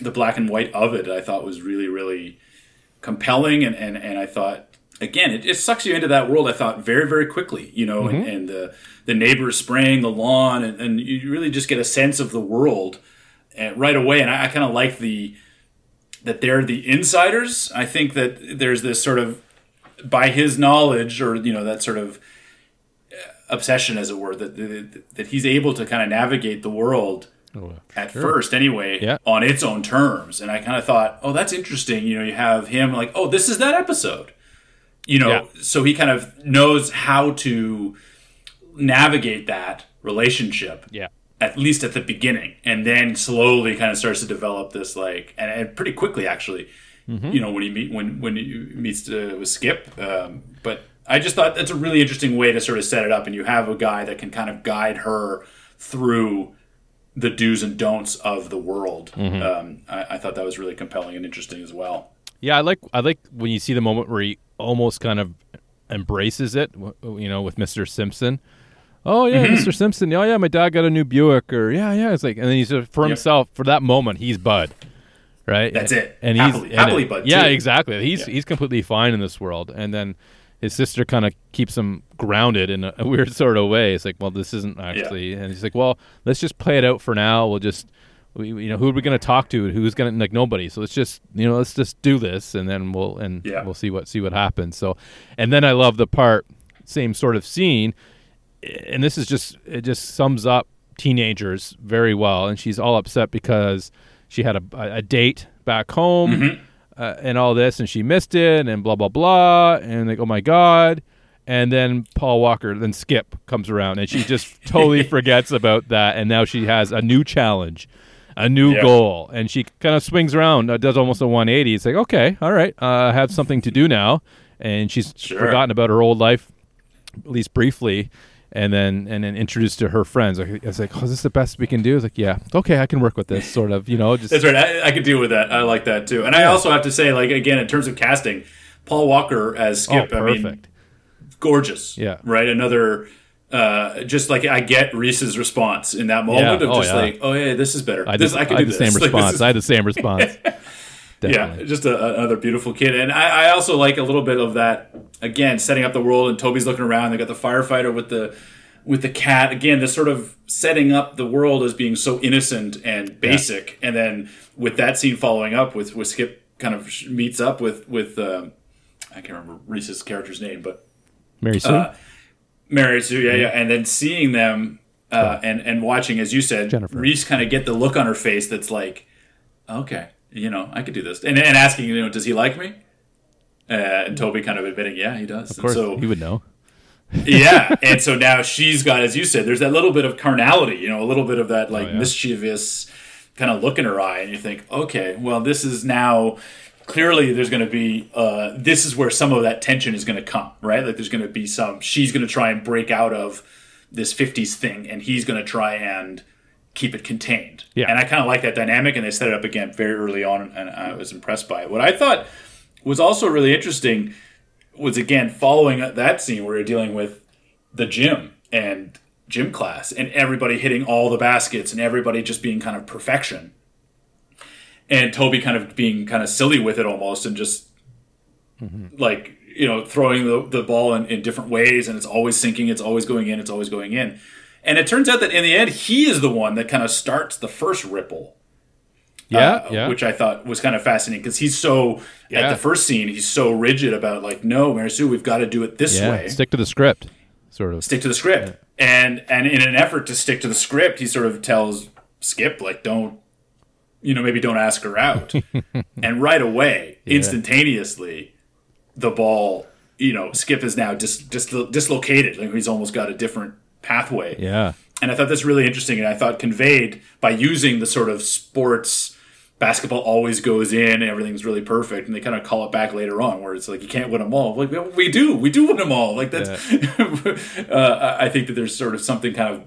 the black and white of it that I thought was really, really compelling, and and, and I thought again it, it sucks you into that world. I thought very, very quickly, you know, and, and the the neighbors spraying the lawn, and, and you really just get a sense of the world uh, right away. And I, I kind of like the that they're the insiders. I think that there's this sort of by his knowledge or you know that sort of uh, obsession as it were that that, that he's able to kind of navigate the world oh, at first anyway Yeah. on its own terms and i kind of thought oh that's interesting you know you have him like oh this is that episode you know Yeah. so he kind of knows how to navigate that relationship Yeah. at least at the beginning, and then slowly kind of starts to develop this like, and, and pretty quickly actually, you know, when he meet when when he meets uh, with Skip. Um, but I just thought that's a really interesting way to sort of set it up, and you have a guy that can kind of guide her through the do's and don'ts of the world. Um, I, I thought that was really compelling and interesting as well. Yeah, I like I like when you see the moment where he almost kind of embraces it. You know, with Mister Simpson. Oh yeah, Mm-hmm. Mister Simpson. Oh yeah, my dad got a new Buick. Or yeah, yeah. It's like, and then he's for Yep. himself for that moment. He's Bud, right? That's it. And Happily- he's and happily it- Bud, Yeah, too. exactly. He's Yeah. he's completely fine in this world, and then his sister kind of keeps him grounded in a, a weird sort of way. It's like, well, this isn't actually, and he's like, well, let's just play it out for now. We'll just. We, you know who are we going to talk to? Who's going to like nobody? So let's just you know let's just do this, and then we'll and Yeah. we'll see what see what happens. So, and then I love the part same sort of scene, and this is just it just sums up teenagers very well. And she's all upset because she had a, a date back home Mm-hmm. uh, and all this, and she missed it, and blah blah blah, and like oh my god. And then Paul Walker, then Skip comes around, and she just totally forgets about that, and now she has a new challenge, a new Yeah. goal, and she kind of swings around, uh, does almost a 180. It's like okay, all right, uh, I have something to do now, and she's Sure. forgotten about her old life, at least briefly, and then and then introduced to her friends. I was like, oh, is this the best we can do? It's like, yeah, okay, I can work with this, sort of, you know, just That's right. I, I could deal with that. I like that too. And I also have to say, like again, in terms of casting, Paul Walker as oh, Skip. I mean, perfect. gorgeous. Yeah. Right. Another. Uh, just like I get Reese's response in that moment Yeah. of Oh, just yeah. like, oh yeah, this is better. I, this did, I can I do had the same Like, this response. is- I had the same response. yeah, just a, another beautiful kid. And I, I also like a little bit of that again, setting up the world. And Tobey's looking around. They got the firefighter with the with the cat. Again, this sort of setting up the world as being so innocent and basic. And then with that scene following up with with Skip kind of meets up with with um, I can't remember Reese's character's name, but Mary Sue. Uh, Mary Sue, yeah, yeah, and then seeing them uh, and and watching, as you said, Jennifer. Reese kind of get the look on her face that's like, okay, you know, I could do this, and, and asking, you know, does he like me? Uh, and Tobey kind of admitting, yeah, he does. of course, and so he would know. yeah, and so now she's got, as you said, there's that little bit of carnality, you know, a little bit of that like Oh, yeah. mischievous kind of look in her eye, and you think, okay, well, this is now clearly there's going to be uh, this is where some of that tension is going to come, right? Like there's going to be some she's going to try and break out of this 50s thing, and he's going to try and keep it contained. Yeah. and I kind of like that dynamic, and they set it up again very early on, and I was impressed by it. What I thought was also really interesting was again following that scene where you're dealing with the gym and gym class and everybody hitting all the baskets and everybody just being kind of perfection and tobey kind of being kind of silly with it almost and just mm-hmm. like you know throwing the, the ball in, in different ways and it's always sinking it's always going in it's always going in And it turns out that in the end, he is the one that kind of starts the first ripple. Yeah, uh, yeah. Which I thought was kind of fascinating because he's so Yeah. at the first scene, he's so rigid about like, no, Mary Sue, we've got to do it this yeah, way. stick to the script, sort of. stick to the script. And and in an effort to stick to the script, he sort of tells Skip like, don't, you know, maybe don't ask her out. and right away, instantaneously, the ball, you know, Skip is now dis, dis, dislocated. Like he's almost got a different pathway. Yeah, And I thought that's really interesting, and I thought conveyed by using the sort of sports basketball always goes in and everything's really perfect, and they kind of call it back later on where it's like you can't win them all. Like we do, we do win them all. Like that's. uh, I think that there's sort of something kind of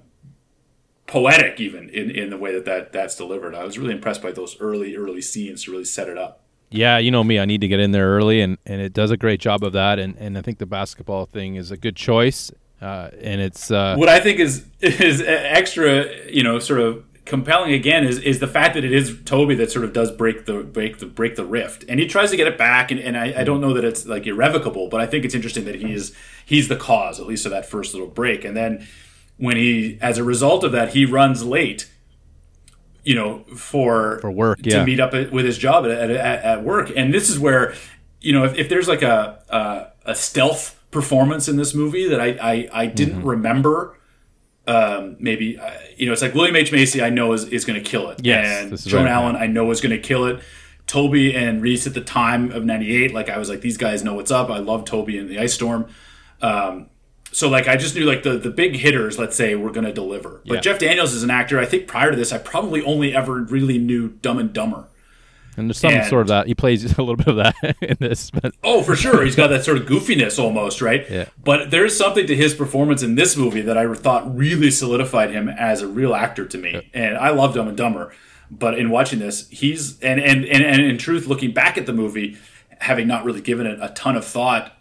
poetic even in, in the way that, that that's delivered. I was really impressed by those early early scenes to really set it up. yeah. You know me, I need to get in there early, and, and it does a great job of that. And, and I think the basketball thing is a good choice. Uh, and it's uh, what I think is is extra, you know, sort of compelling again is is the fact that it is Tobey that sort of does break the break the break the rift, and he tries to get it back, and, and I, I don't know that it's like irrevocable, but I think it's interesting that he is he's the cause at least of that first little break, and then when he as a result of that he runs late. You know, for For work, to yeah. meet up with his job at, at, at, at work, and this is where, you know, if, if there's like a, a a stealth performance in this movie that I I, I didn't Mm-hmm. remember, um, maybe uh, you know it's like William H Macy I know is, is going to kill it. Yes, and Joan right, Allen yeah. I know is going to kill it. Tobey and Reese at the time of '98, like I was like these guys know what's up. I love Tobey and the Ice Storm. Um, so like I just knew like the the big hitters, let's say, were going to deliver. But Yeah. Jeff Daniels is an actor. I think prior to this, I probably only ever really knew Dumb and Dumber. And there's some and- sort of that. He plays a little bit of that in this, but Oh, for sure. He's got that sort of goofiness almost, right? Yeah. But there's something to his performance in this movie that I thought really solidified him as a real actor to me. And I love Dumb and Dumber. But in watching this, he's and and, and and in truth, looking back at the movie, having not really given it a ton of thought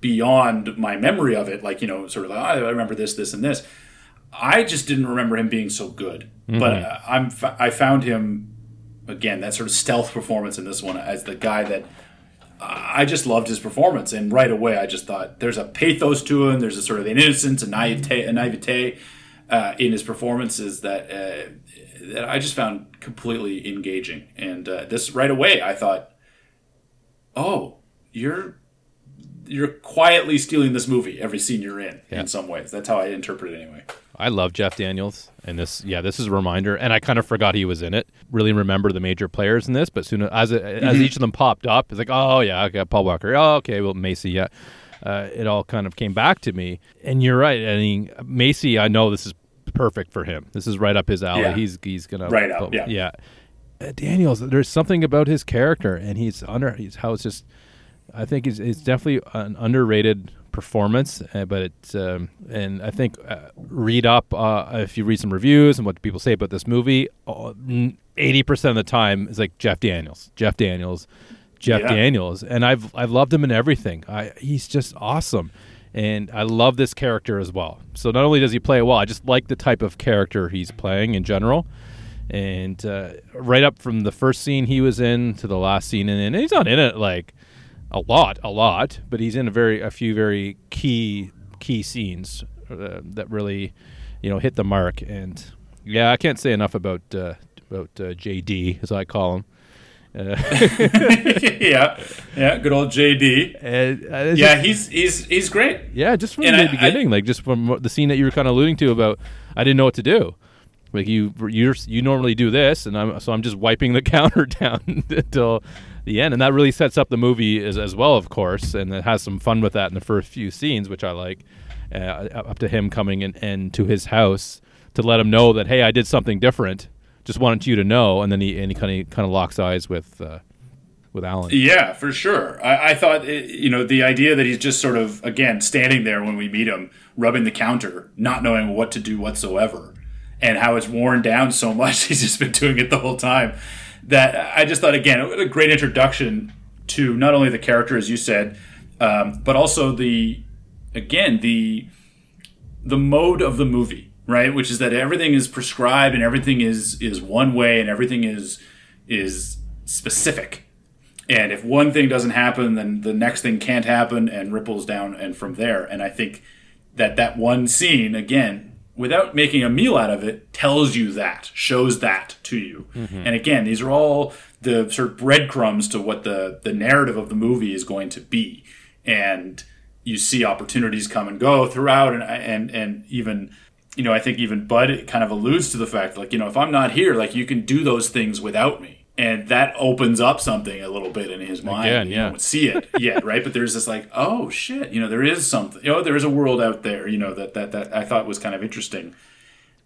beyond my memory of it, like, you know, sort of like, oh, I remember this, this, and this. I just didn't remember him being so good. But uh, I'm I found him again that sort of stealth performance in this one as the guy that I just loved his performance, and right away I just thought there's a pathos to him. There's a sort of an innocence, a naivete, a naivete uh, in his performances that uh, that I just found completely engaging. And uh, this right away, I thought, oh, you're you're quietly stealing this movie every scene you're in. Yeah. In some ways, that's how I interpret it anyway. I love Jeff Daniels, and this, yeah, this is a reminder. And I kind of forgot he was in it. Really remember the major players in this, but soon as it, as Mm-hmm. each of them popped up, it's like, oh yeah, okay, Paul Walker, oh okay, well Macy, yeah. Uh, it all kind of came back to me, and you're right. I mean, Macy, I know this is perfect for him. This is right up his alley. Yeah. He's he's gonna Right up, yeah. yeah. Uh, Daniels, there's something about his character, and he's under. He's how it's just. I think he's, it's definitely an underrated performance, uh, but it's um, and I think uh, read up uh, if you read some reviews and what people say about this movie. Eighty percent of the time is like Jeff Daniels, Jeff Daniels, Jeff Yeah. Daniels, and I've I've loved him in everything. I he's just awesome, and I love this character as well. So not only does he play it well, I just like the type of character he's playing in general. And uh, right up from the first scene he was in to the last scene, and, and he's not in it like a lot, a lot, but he's in a very a few very key key scenes uh, that really, you know, hit the mark. And yeah, I can't say enough about uh, about uh, JD as I call him. Uh, yeah, yeah, good old JD. and, uh, Yeah, he's he's he's great. yeah, just from And the I- I- beginning, like just from the scene that you were kind of alluding to about, I didn't know what to do. Like you, you you normally do this, and I'm so I'm just wiping the counter down until the end, and that really sets up the movie as, as well, of course, and it has some fun with that in the first few scenes, which I like. Uh, up to him coming in and to his house to let him know that hey, I did something different. Just wanted you to know, and then he and he kind of kind of locks eyes with uh, with Allen. Yeah, for sure. I, I thought, eh, you know, the idea that he's just sort of, again, standing there when we meet him, rubbing the counter, not knowing what to do whatsoever, and how it's worn down so much. He's just been doing it the whole time. That I just thought, again, a great introduction to not only the character, as you said, um, but also the, again, the the mode of the movie, right? Which is that everything is prescribed and everything is is one way and everything is is specific. And if one thing doesn't happen, then the next thing can't happen and ripples down and from there. And I think that that one scene again without making a meal out of it, tells you that, shows that to you. Mm-hmm. And again, these are all the sort of breadcrumbs to what the the narrative of the movie is going to be. And you see opportunities come and go throughout, and and and even you know, I think even Bud kind of alludes to the fact, like, you know, if I'm not here, like, you can do those things without me. And that opens up something a little bit in his mind. Again, You yeah. don't see it yet, right? But there's this like, oh shit, you know, there is something, you know, there is a world out there, you know, that that that I thought was kind of interesting.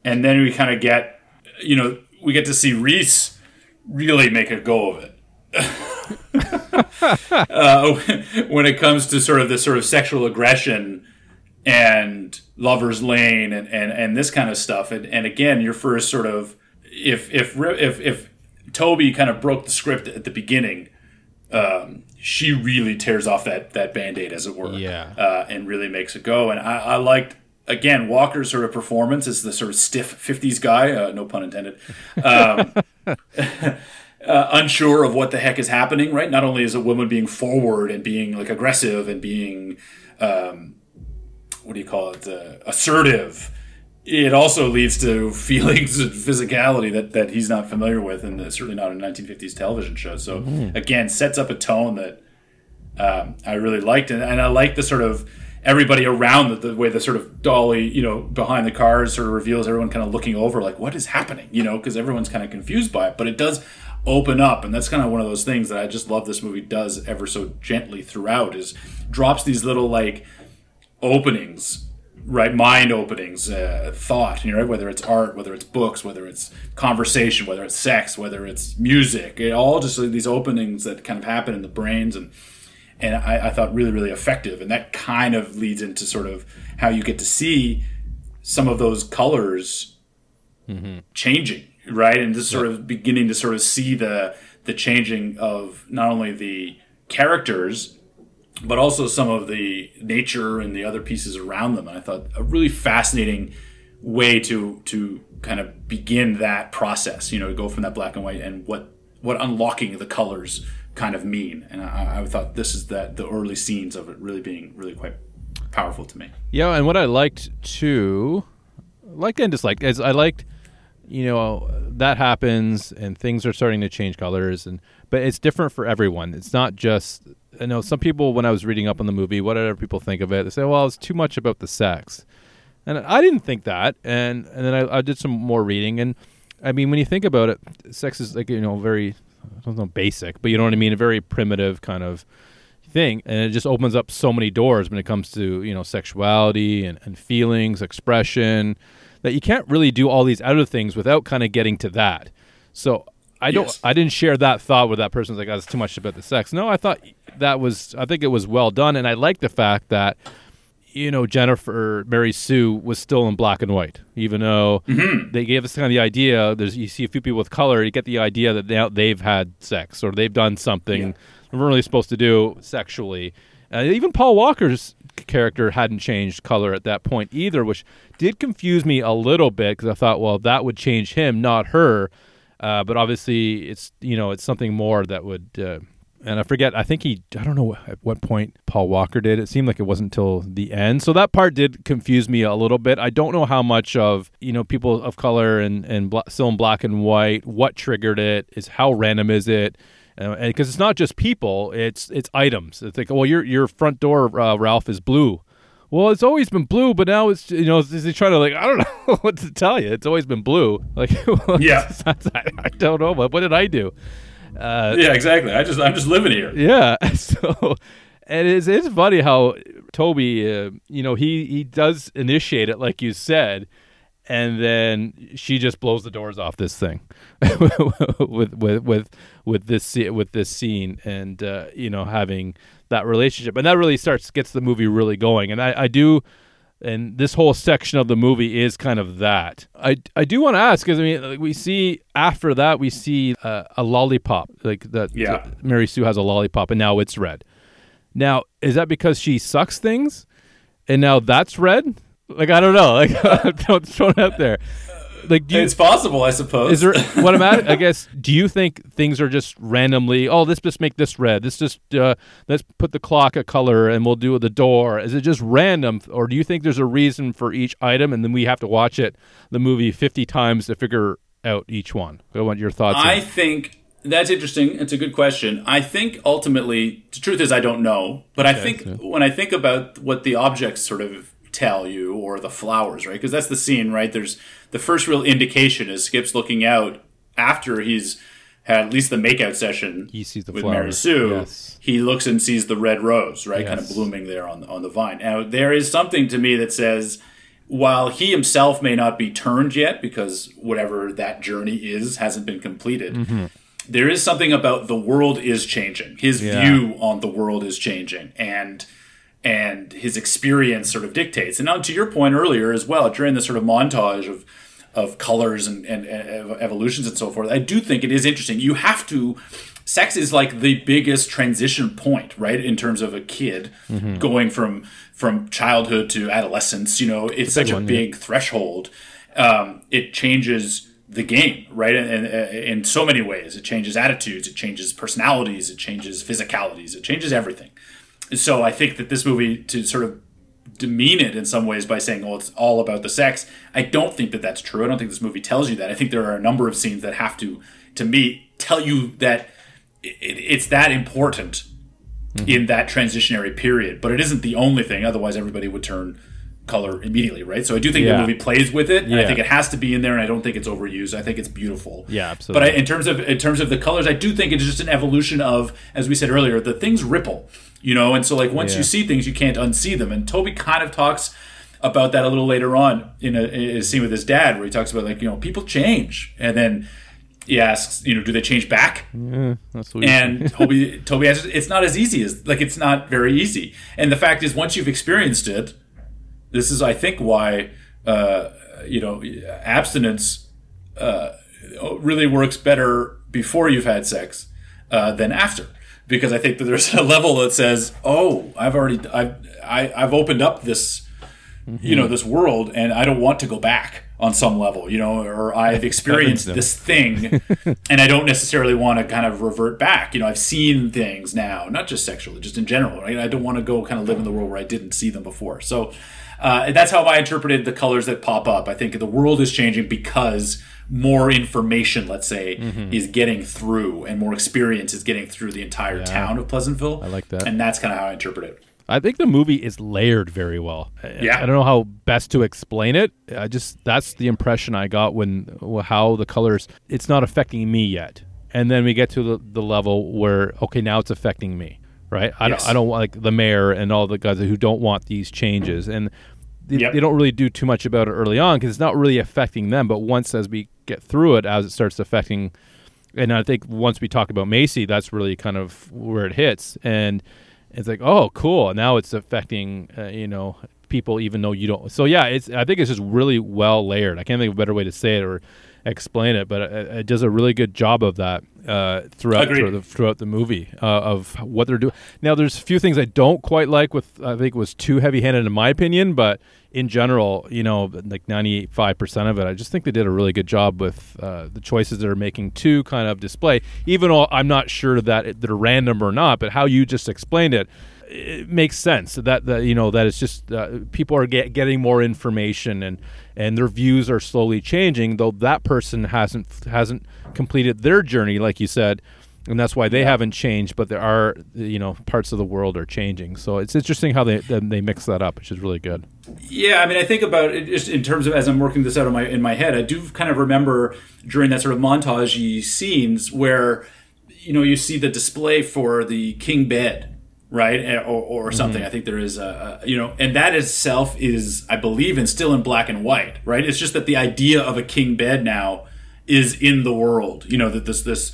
And then we kind of get, you know, we get to see Reese really make a go of it. uh, when it comes to sort of this sort of sexual aggression and lovers lane and, and, and this kind of stuff and, and again your first sort of if if if if tobey kind of broke the script at the beginning um, she really tears off that that band-aid as it were Yeah. uh, and really makes it go. And I, I liked again walker's sort of performance as the sort of stiff 50s guy uh, no pun intended um, uh, unsure of what the heck is happening right? Not only is a woman being forward and being like aggressive and being um, what do you call it? Uh, assertive it also leads to feelings and physicality that, that he's not familiar with and certainly not in 1950s television show. So again sets up a tone that um, I really liked. And, and I like the sort of everybody around the, the way the sort of dolly you know behind the cars sort of reveals everyone kind of looking over like what is happening? You know because everyone's kind of confused by it but it does open up. And that's kind of one of those things that I just love this movie does ever so gently throughout is drops these little like openings right mind openings uh, thought you know right? whether it's art whether it's books whether it's conversation whether it's sex whether it's music it all just like these openings that kind of happen in the brains and and I, I thought really really effective and that kind of leads into sort of how you get to see some of those colors mm-hmm. changing right and just sort of beginning to sort of see the the changing of not only the characters but also some of the nature and the other pieces around them. And I thought a really fascinating way to to kind of begin that process. You know, to go from that black and white and what what unlocking the colors kind of mean. And I, I thought this is that the early scenes of it really being really quite powerful to me. Yeah, and what I liked too, liked and disliked, is I liked, you know, that happens and things are starting to change colors, and but it's different for everyone. It's not just. I know some people when I was reading up on the movie, what did other people think of it? They say, "Well, it's too much about the sex," and I didn't think that. And and then I, I did some more reading, and I mean, when you think about it, sex is like you know very, I don't know, basic, but you know what I mean, a very primitive kind of thing and it just opens up so many doors when it comes to you know sexuality and, and feelings expression that you can't really do all these other things without kind of getting to that so i don't Yes. i didn't share that thought with that person's like oh, it's too much about the sex. No i thought that was i think it was well done and i like the fact that you know jennifer mary sue was still in black and white even though they gave us kind of the idea there's you see a few people with color you get the idea that now they've had sex or they've done something Yeah. they weren't really supposed to do sexually. Uh, even paul walker's character hadn't changed color at that point either which did confuse me a little bit because i thought well that would change him not her uh, but obviously it's you know it's something more that would uh, and I forget. I think he. I don't know at what point Paul Walker did. It seemed like it wasn't until the end. So that part did confuse me a little bit. I don't know how much of you know people of color and and bla- still in black and white. What triggered it? Is how random is it? Because it's not just people. It's it's items. It's like well, your your front door, uh, Ralph, is blue. Well, it's always been blue, but now it's you know is he trying to like I don't know what to tell you. It's always been blue. Like well, Yeah. I, don't know. But what did I do? Uh, Yeah, exactly. I just I'm just living here. yeah. So, and it's it's funny how Tobey, uh, you know, he he does initiate it like you said, and then she just blows the doors off this thing with with with with this with this scene, and uh, you know, having that relationship, and that really starts gets the movie really going, and I I do. And this whole section of the movie is kind of that. I, I do want to ask because I mean like, we see after that we see uh, a lollipop like that. Yeah. Mary Sue has a lollipop and now it's red. Now, is that because she sucks things and now that's red? Like I don't know. Like I'm throwing it out there. Like do you, it's possible, I suppose. is there what I'm at? I guess. Do you think things are just randomly? Oh, let's just make this red. Let's just uh, let's put the clock a color, and we'll do the door. Is it just random, or do you think there's a reason for each item, and then we have to watch it the movie 50 times to figure out each one? I want your thoughts. I think that's interesting. It's a good question. I think ultimately, the truth is, I don't know. But I think when I think about what the objects sort of tell you, or the flowers, right? Because that's the scene, right? There's the first real indication is Skip's looking out after he's had at least the makeout session He sees the with Mary flowers. Sue. Yes. He looks and sees the red rose, right, kind of blooming there on on the vine. Now there is something to me that says while he himself may not be turned yet because whatever that journey is hasn't been completed Mm-hmm. there is something about the world is changing his Yeah. view on the world is changing and and his experience sort of dictates. And now to your point earlier as well during this sort of montage of of colors and, and, and evolutions and so forth i do think it is interesting. You have to sex is like the biggest transition point right in terms of a kid Mm-hmm. going from from childhood to adolescence you know it's such a one, yeah. big threshold. Um, it changes the game right and, and in so many ways. It changes attitudes it changes personalities it changes physicalities it changes everything so I think that this movie to sort of demean it in some ways by saying, "Oh, it's all about the sex." I don't think that that's true. I don't think this movie tells you that. I think there are a number of scenes that have to, to me, tell you that it, it's that important mm-hmm. in that transitionary period. But it isn't the only thing. Otherwise, everybody would turn color immediately, right? So I do think Yeah. the movie plays with it. And I think it has to be in there, and I don't think it's overused. I think it's beautiful. Yeah, But absolutely. I, in terms of in terms of the colors, I do think it's just an evolution of, as we said earlier, the things ripple, you know. And so, like once Yeah. you see things, you can't unsee them. And Tobey kind of talks about that a little later on in a, in a scene with his dad, where he talks about like you know people change, and then he asks, you know, do they change back? That's what And Tobey Tobey answers, it's not as easy as like it's not very easy. And the fact is, once you've experienced it, this is, I think, why uh, you know abstinence uh, really works better before you've had sex uh, than after, because I think that there's a level that says, "Oh, I've already I've I, I've opened up this." You know this world, and I don't want to go back on some level. You know, or I've experienced this thing, and I don't necessarily want to kind of revert back. You know, I've seen things now, not just sexually, just in general. Right? I don't want to go kind of live in the world where I didn't see them before. So uh, that's how I interpreted the colors that pop up. I think the world is changing because more information, let's say, Mm-hmm. is getting through, and more experience is getting through the entire town of Pleasantville. I like that. and that's kind of how I interpret it. I think the movie is layered very well. I- Yeah. I don't know how best to explain it. I just that's the impression I got when how the colors it's not affecting me yet. And then we get to the, the level where okay, now it's affecting me, right? I Yes. don't I don't want like the mayor and all the guys who don't want these changes and they, Yep. they don't really do too much about it early on because it's not really affecting them. But once as we get through it, as it starts affecting, and I think once we talk about Macy, that's really kind of where it hits, and it's like, oh, cool. Now it's affecting, uh, you know, people even though you don't. So yeah, it's. I think it's just really well layered. I can't think of a better way to say it or explain it, but it, it does a really good job of that uh, throughout throughout the, throughout the movie uh, of what they're doing. Now, there's a few things I don't quite like with. I think it was too heavy-handed in my opinion, but in general, you know, like 95% of it, I just think they did a really good job with uh, the choices they're making to kind of display. Even though I'm not sure that it, they're random or not, but how you just explained it, it makes sense that that you know that it's just uh, people are get, getting more information and and their views are slowly changing though that person hasn't hasn't completed their journey like you said and that's why they haven't changed but there are you know parts of the world are changing so it's interesting how they then they mix that up which is really good Yeah, I mean, I think about it just in terms of as I'm working this out in my in my head. I do kind of remember during that sort of montagey scenes where you know you see the display for the king bed, right, Eh, or, or something. I think there is a, a you know, and that itself is, I believe, and still in black and white, right? It's just that the idea of a king bed now is in the world. You know that this this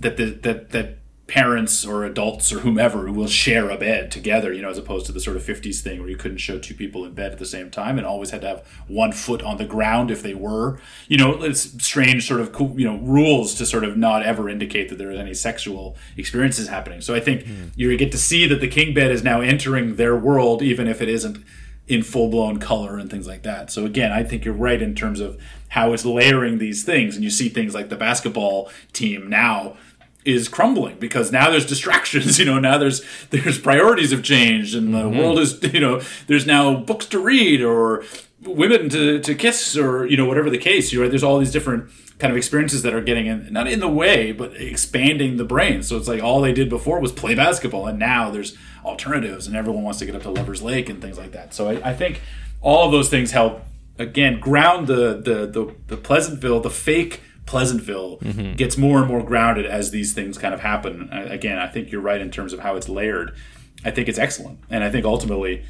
that the, that that parents or adults or whomever will share a bed together, you know, as opposed to the sort of 50s thing where you couldn't show two people in bed at the same time and always had to have one foot on the ground if they were. You know, it's strange sort of you know, rules to sort of not ever indicate that there is any sexual experiences happening. So I think hmm. you get to see that the king bed is now entering their world even if it isn't in full blown color and things like that. So again, I think you're right in terms of how it's layering these things, and you see things like the basketball team now is crumbling because now there's distractions you know now there's there's priorities have changed and the mm-hmm. world is you know there's now books to read or women to, to kiss or you know whatever the case you right there's all these different kind of experiences that are getting in not in the way but expanding the brain so it's like all they did before was play basketball and now there's alternatives and everyone wants to get up to lovers lake and things like that so i, I think all of those things help again ground the the the, the pleasantville the fake Pleasantville mm-hmm. gets more and more grounded as these things kind of happen. I, again, I think you're right in terms of how it's layered. I think it's excellent, and I think ultimately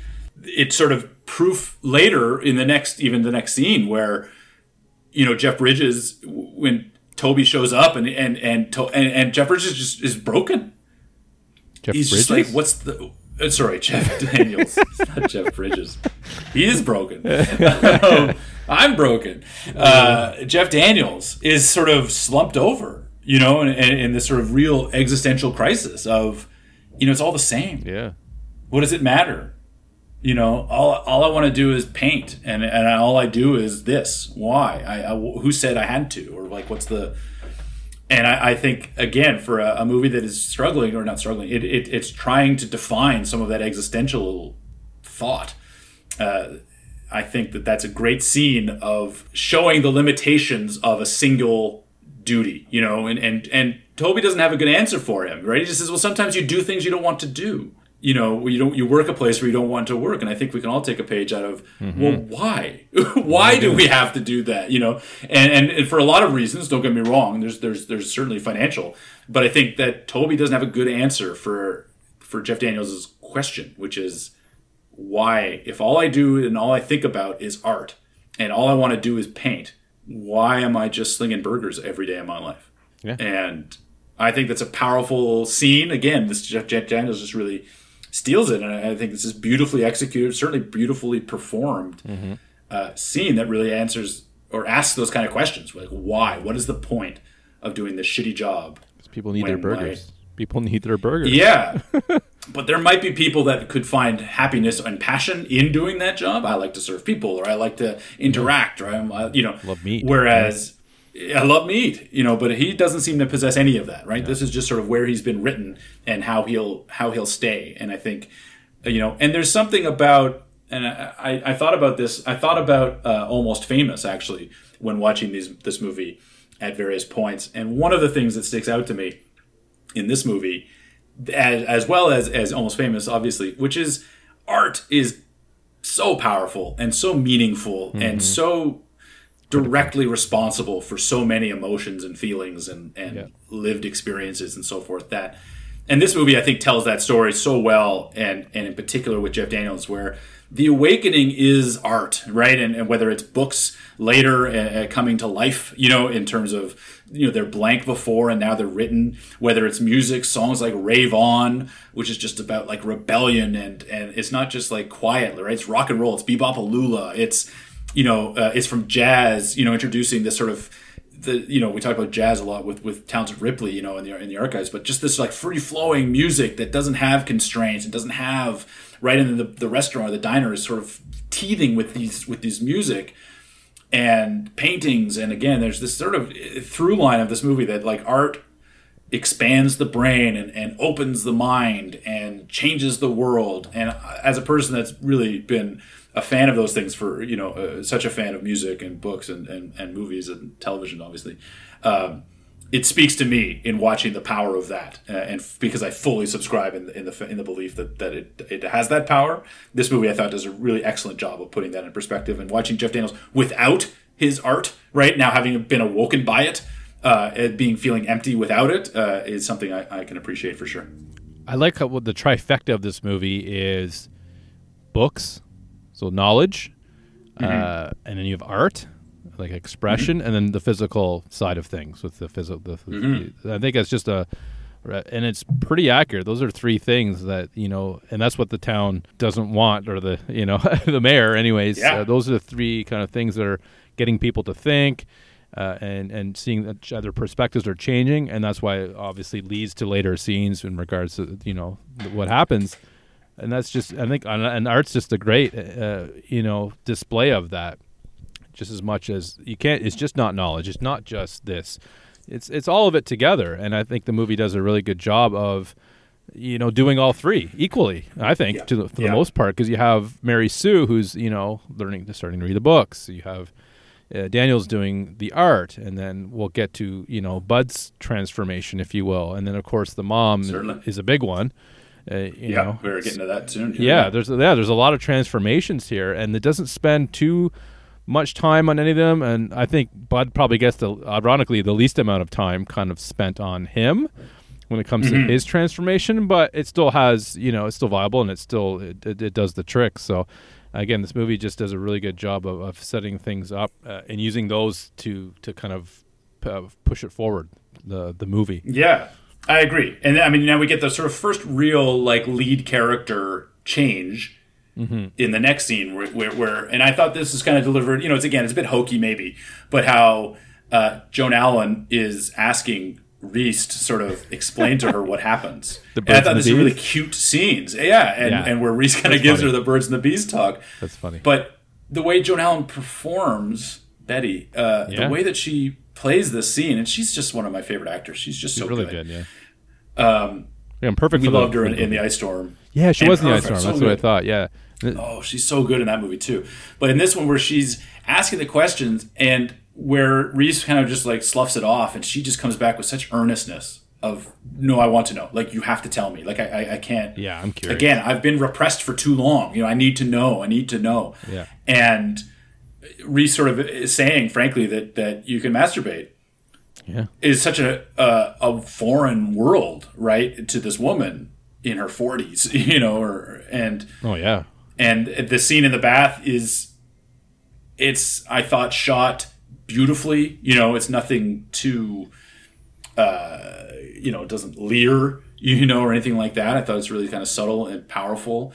it's sort of proof later in the next, even the next scene where you know Jeff Bridges when Tobey shows up and and and and, and Jeff Bridges just is broken. Jeff He's Bridges? just like, what's the uh, sorry, Jeff Daniels, not Jeff Bridges. He is broken. um, I'm broken. Uh, Jeff Daniels is sort of slumped over, you know, in, in this sort of real existential crisis of, you know, it's all the same. Yeah. What does it matter? You know, all, all I want to do is paint, and and all I do is this. Why? I, I who said I had to, or like, what's the and I, I, think again for a, a, movie that is struggling or not struggling, it, it, it's trying to define some of that existential thought. Uh, I think that that's a great scene of showing the limitations of a single duty, you know, and and and Tobey doesn't have a good answer for him, right? He just says, "Well, sometimes you do things you don't want to do." You know you don't you work a place where you don't want to work and i think we can all take a page out of mm-hmm. well why? Why do we have to do that you know? And, and, and for a lot of reasons don't get me wrong there's there's there's certainly financial but i think that tobey doesn't have a good answer for for jeff daniels' question which is why if all i do and all i think about is art and all i want to do is paint why am i just slinging burgers every day of my life? Yeah. and i think that's a powerful scene. Again this jeff daniels just really steals it, and I think this is beautifully executed, certainly beautifully performed mm-hmm. uh, scene that really answers or asks those kind of questions, like why? What is the point of doing this shitty job? People need their burgers. people need their burgers. Yeah, but there might be people that could find happiness and passion in doing that job. I like to serve people, or I like to interact, or I'm, uh, you know, love meat. Whereas. I love meat, you know, but he doesn't seem to possess any of that, right? This is just sort of where he's been written and how he'll how he'll stay. And I think, you know, and there's something about, and I, I thought about this. I thought about uh, Almost Famous actually when watching these this movie at various points. And one of the things that sticks out to me in this movie, as, as well as as Almost Famous, obviously, which is art is so powerful and so meaningful mm-hmm. and so directly responsible for so many emotions and feelings and, and yeah. lived experiences and so forth that and this movie i think tells that story so well and and in particular with jeff daniels where the awakening is art right? And, and whether it's books later uh, uh coming to life you know in terms of you know they're blank before and now they're written whether it's music songs like rave on which is just about like rebellion and and it's not just like quiet right? It's rock and roll. It's bebop it's you know, uh, is from jazz, you know, introducing this sort of the you know we talk about jazz a lot with with Townsend Ripley you know in the in the archives but just this like free flowing music that doesn't have constraints it doesn't have right in the the restaurant or the diner is sort of teething with these with these music and paintings. And again there's this sort of through line of this movie that like art expands the brain and, and opens the mind and changes the world. And as a person that's really been a fan of those things for you know uh, such a fan of music and books and, and, and movies and television obviously. Um, it speaks to me in watching the power of that uh, and f- because I fully subscribe in the, in the in the belief that, that it, it has that power. This movie I thought does a really excellent job of putting that in perspective and watching Jeff Daniels without his art right? Now having been awoken by it uh, being feeling empty without it uh, is something I, I can appreciate for sure. I like how the trifecta of this movie is books so knowledge, mm-hmm. uh, and then you have art, like expression, mm-hmm. and then the physical side of things with the physical. The, mm-hmm. I think it's just a, and it's pretty accurate. Those are three things that you know, and that's what the town doesn't want, or the you know the mayor, anyways. Yeah. Uh, those are the three kind of things that are getting people to think. Uh, and and seeing that other perspectives are changing, and that's why it obviously leads to later scenes in regards to you know what happens. And that's just I think and- art's just a great uh, you know display of that. Just as much as you can't, it's just not knowledge. It's not just this. It's it's all of it together, and I think the movie does a really good job of you know doing all three equally. I think Yeah. to the, for Yeah. the most part, because you have Mary Sue who's you know learning starting to read the books. You have uh, Daniel's doing the art, and then we'll get to you know Bud's transformation, if you will, and then of course the mom Certainly. is a big one. Uh, you yeah, know, we're getting to that soon. yeah, there's yeah, there's a lot of transformations here, and it doesn't spend too much time on any of them. And I think Bud probably gets the ironically the least amount of time kind of spent on him when it comes Mm-hmm. to his transformation, but it still has you know it's still viable and it still it, it, it does the trick. So again, this movie just does a really good job of, of setting things up uh, and using those to to kind of uh, push it forward the the movie. Yeah, I agree. And I mean, now we get the sort of first real like lead character change in the next scene, where, where, where, and I thought this is kind of delivered. You know, it's again, it's a bit hokey maybe, but how uh, Joan Allen is asking Reese to sort of explain to her what happens. The and I thought this is really cute scenes. Yeah, and, Yeah. and where Reese kind of gives funny. her the birds and the bees talk. That's funny. But the way Joan Allen performs Betty, uh, Yeah. the way that she plays this scene, and she's just one of my favorite actors. She's just so really good. good, yeah. Um, yeah, I'm perfect. We loved her in, the in the. Ice Storm. Yeah, she And was in the Ice Storm. so That's what I thought. Yeah. Oh, she's so good in that movie too. But in this one, where she's asking the questions and where Reese kind of just like sloughs it off, and she just comes back with such earnestness of no, I want to know. Like you have to tell me. Like I, I, I can't. Yeah, I'm curious. Again, I've been repressed for too long. You know, I need to know. I need to know. Yeah. And Reese sort of is saying, frankly, that that you can masturbate Yeah. is such a a, a foreign world, right, to this woman in her forties. You know, or and Oh yeah. and the scene in the bath is it's i thought shot beautifully you know it's nothing too uh you know it doesn't leer you know or anything like that i thought it's really kind of subtle and powerful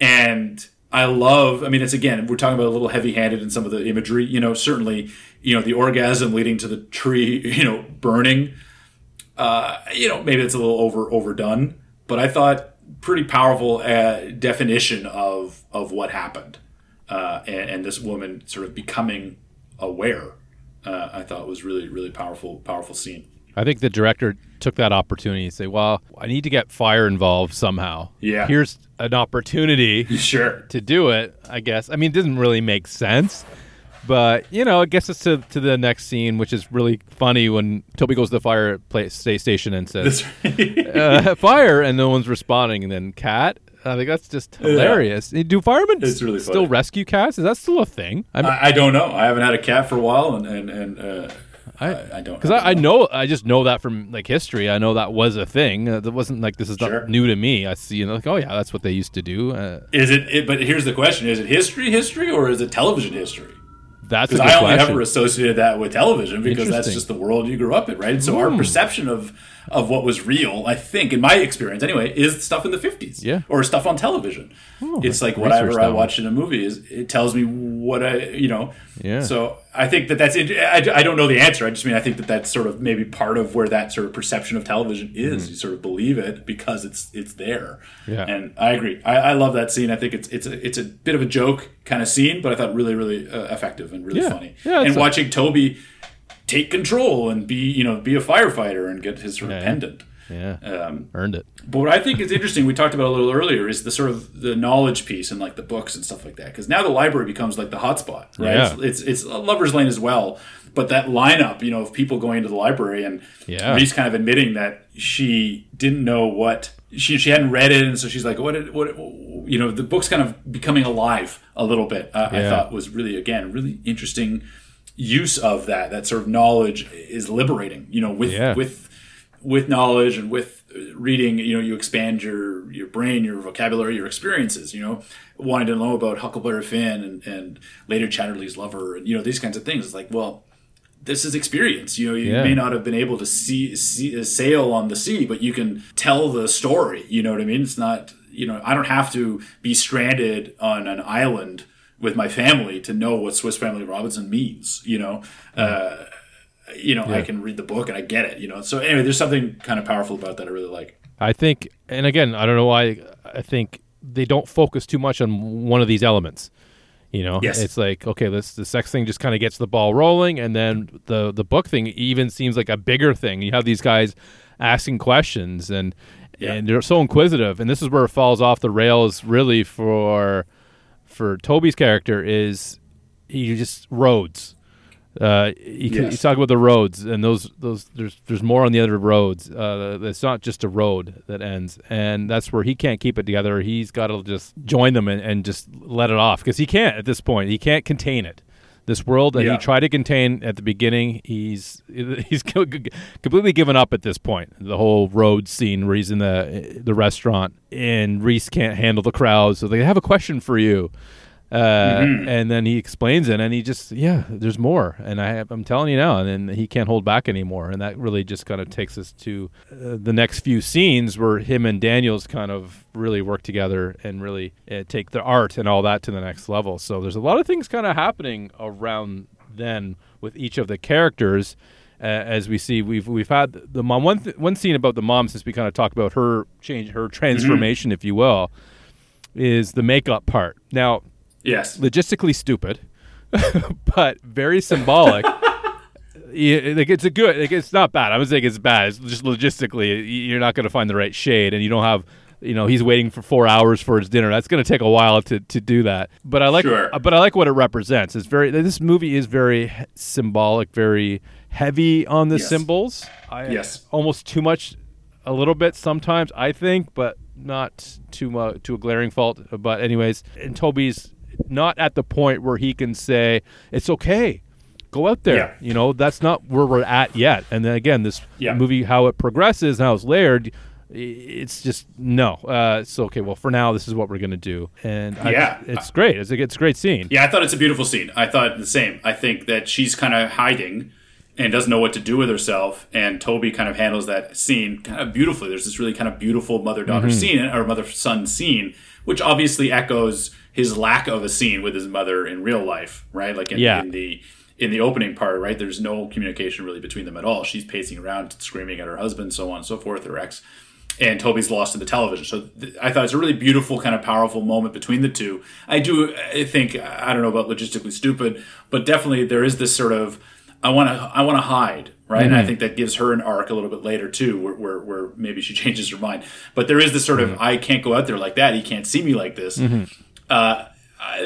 and i love i mean it's again we're talking about a little heavy handed in some of the imagery you know certainly you know the orgasm leading to the tree you know burning uh you know maybe it's a little over overdone but i thought pretty powerful uh, definition of of what happened uh, and, and this woman sort of becoming aware uh, i thought was really really powerful powerful scene I think the director took that opportunity to say, "Well, I need to get fire involved somehow. Yeah. Here's an opportunity sure to do it. I guess. I mean, it doesn't really make sense, but you know, it gets us to, to the next scene, which is really funny when Tobey goes to the fire place station and says, uh, "Fire," and no one's responding, and then cat. I think that's just hilarious. Do firemen really still funny. rescue cats? Is that still a thing? I mean, I, I don't know i haven't had a cat for a while and and, and uh, I, I don't Because I, I know, I just know that from like history. I know that was a thing. Uh, that wasn't like this is Sure. not new to me. I see, you know, like oh yeah, that's what they used to do. Uh, is it, it but here's the question is it history history or is it television history that's a because good I only question. ever associated that with television because that's just the world you grew up in, right? So our hmm. perception of of what was real, I think, in my experience anyway, is stuff in the fifties, Yeah. or stuff on television. it's like whatever I watch in a movie is it tells me what I you know. Yeah. So I think that that's I, I don't know the answer. I just mean I think that that's sort of maybe part of where that sort of perception of television is. You sort of believe it because it's it's there. Yeah. And I agree. I, I love that scene. I think it's it's a it's a bit of a joke kind of scene, but I thought really really uh, effective and really Yeah. funny. Yeah, and a- watching Tobey take control and be you know be a firefighter and get his sort of Yeah. pendant. yeah, Um, earned it. but what I think is interesting, we talked about a little earlier, is the sort of the knowledge piece and like the books and stuff like that. Because now the library becomes like the hotspot, right? Yeah. It's, it's it's a lovers lane as well. But that lineup, you know, of people going into the library and Yeah. Reese kind of admitting that she didn't know what she she hadn't read it, and so she's like, what did what you know, the book's kind of becoming alive a little bit. Uh, I thought was really again really interesting use of that. That sort of knowledge is liberating. You know, with Yeah. with with knowledge and with reading, you know, you expand your your brain, your vocabulary, your experiences. You know, wanting to know about Huckleberry Finn and, and later Chatterley's lover, and you know these kinds of things. It's like, well, this is experience. You know, you Yeah. may not have been able to see, see sail on the sea, but you can tell the story. You know what I mean? It's not. You know, I don't have to be stranded on an island with my family to know what Swiss Family Robinson means. You know. Uh, you know, I can read the book and I get it, you know. So anyway, there's something kind of powerful about that I really like. I think, and again, I don't know why. I think they don't focus too much on one of these elements. You know, Yes. it's like okay, this the sex thing just kind of gets the ball rolling, and then the the book thing even seems like a bigger thing. You have these guys asking questions, and Yeah. and they're so inquisitive, and this is where it falls off the rails really for for Toby's character is he just roads. Uh, you, can, you talk about the roads, and those those there's there's more on the other roads. Uh, it's not just a road that ends, and that's where he can't keep it together. He's got to just join them and, and just let it off because he can't at this point. He can't contain it. This world that Yeah. he tried to contain at the beginning, he's he's completely given up at this point. The whole road scene where he's in the the restaurant and Reese can't handle the crowd, so they have a question for you. Uh, Mhm. and then he explains it, and he just yeah, there's more, and I I'm telling you now, and then he can't hold back anymore, and that really just kind of takes us to uh, the next few scenes where him and Daniels kind of really work together and really uh, take the art and all that to the next level. So there's a lot of things kind of happening around then with each of the characters. Uh, as we see, we've we've had the mom one th- one scene about the mom since we kind of talked about her change, her transformation, if you will, is the makeup part. Now, Yes. logistically stupid, but very symbolic. Yeah, like it's a good. Like it's not bad. I would say it's bad. It's just logistically, you're not going to find the right shade, and you don't have. You know, he's waiting for four hours for his dinner. That's going to take a while to, to do that. But I like. Sure. Uh, but I like what it represents. It's very. This movie is very symbolic, very heavy on the Yes. symbols. I, Yes. Almost too much, a little bit sometimes. I think, but not too much to a glaring fault. But anyways, and Tobey's not at the point where he can say it's okay go out there Yeah. you know that's not where we're at yet and then again this Yeah. movie how it progresses and how it's layered it's just no uh so okay well for now this is what we're gonna do and I- Yeah. it's great it's a, it's a great scene Yeah, I thought it's a beautiful scene. I thought the same. I think that she's kind of hiding and doesn't know what to do with herself, and Tobey kind of handles that scene kind of beautifully. There's this really kind of beautiful mother daughter scene or mother son scene, which obviously echoes his lack of a scene with his mother in real life, right? Like in, Yeah. in the in the opening part, right? There's no communication really between them at all. She's pacing around, screaming at her husband, so on and so forth, her ex and Tobey's lost to the television. So th- I thought it's a really beautiful, kind of powerful moment between the two. I do I think I don't know about logistically stupid, but definitely there is this sort of I want to I want to hide, right? And I mm-hmm. think that gives her an arc a little bit later too, where, where where maybe she changes her mind. But there is this sort of mm-hmm. I can't go out there like that. He can't see me like this. Mm-hmm. Uh,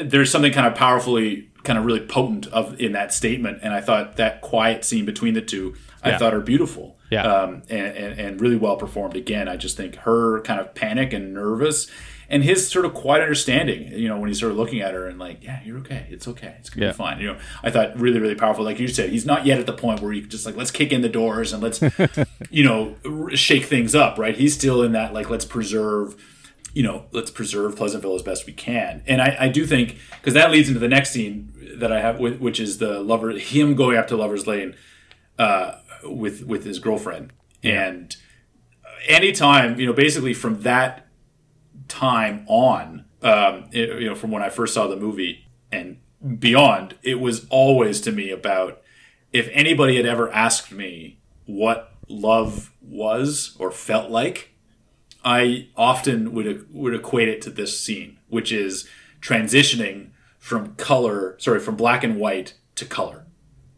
there's something kind of powerfully kind of really potent of in that statement and i thought that quiet scene between the two i Yeah. thought are beautiful. Yeah. um, and, and, and really well performed. Again i just think her kind of panic and nervous and his sort of quiet understanding you know when he's sort of looking at her and like yeah you're okay. It's okay. It's gonna Yeah. be fine. You know i thought really really powerful. Like you said he's not yet at the point where you just like let's kick in the doors and let's you know shake things up right? He's still in that like let's preserve you know, let's preserve Pleasantville as best we can. And I, I do think because that leads into the next scene that I have, which is the lover, him going up to Lovers Lane uh, with with his girlfriend, and anytime you know, basically from that time on, um, it- you know, from when I first saw the movie and beyond, it was always to me about if anybody had ever asked me what love was or felt like, I often would would equate it to this scene, which is transitioning from color, sorry, from black and white to color.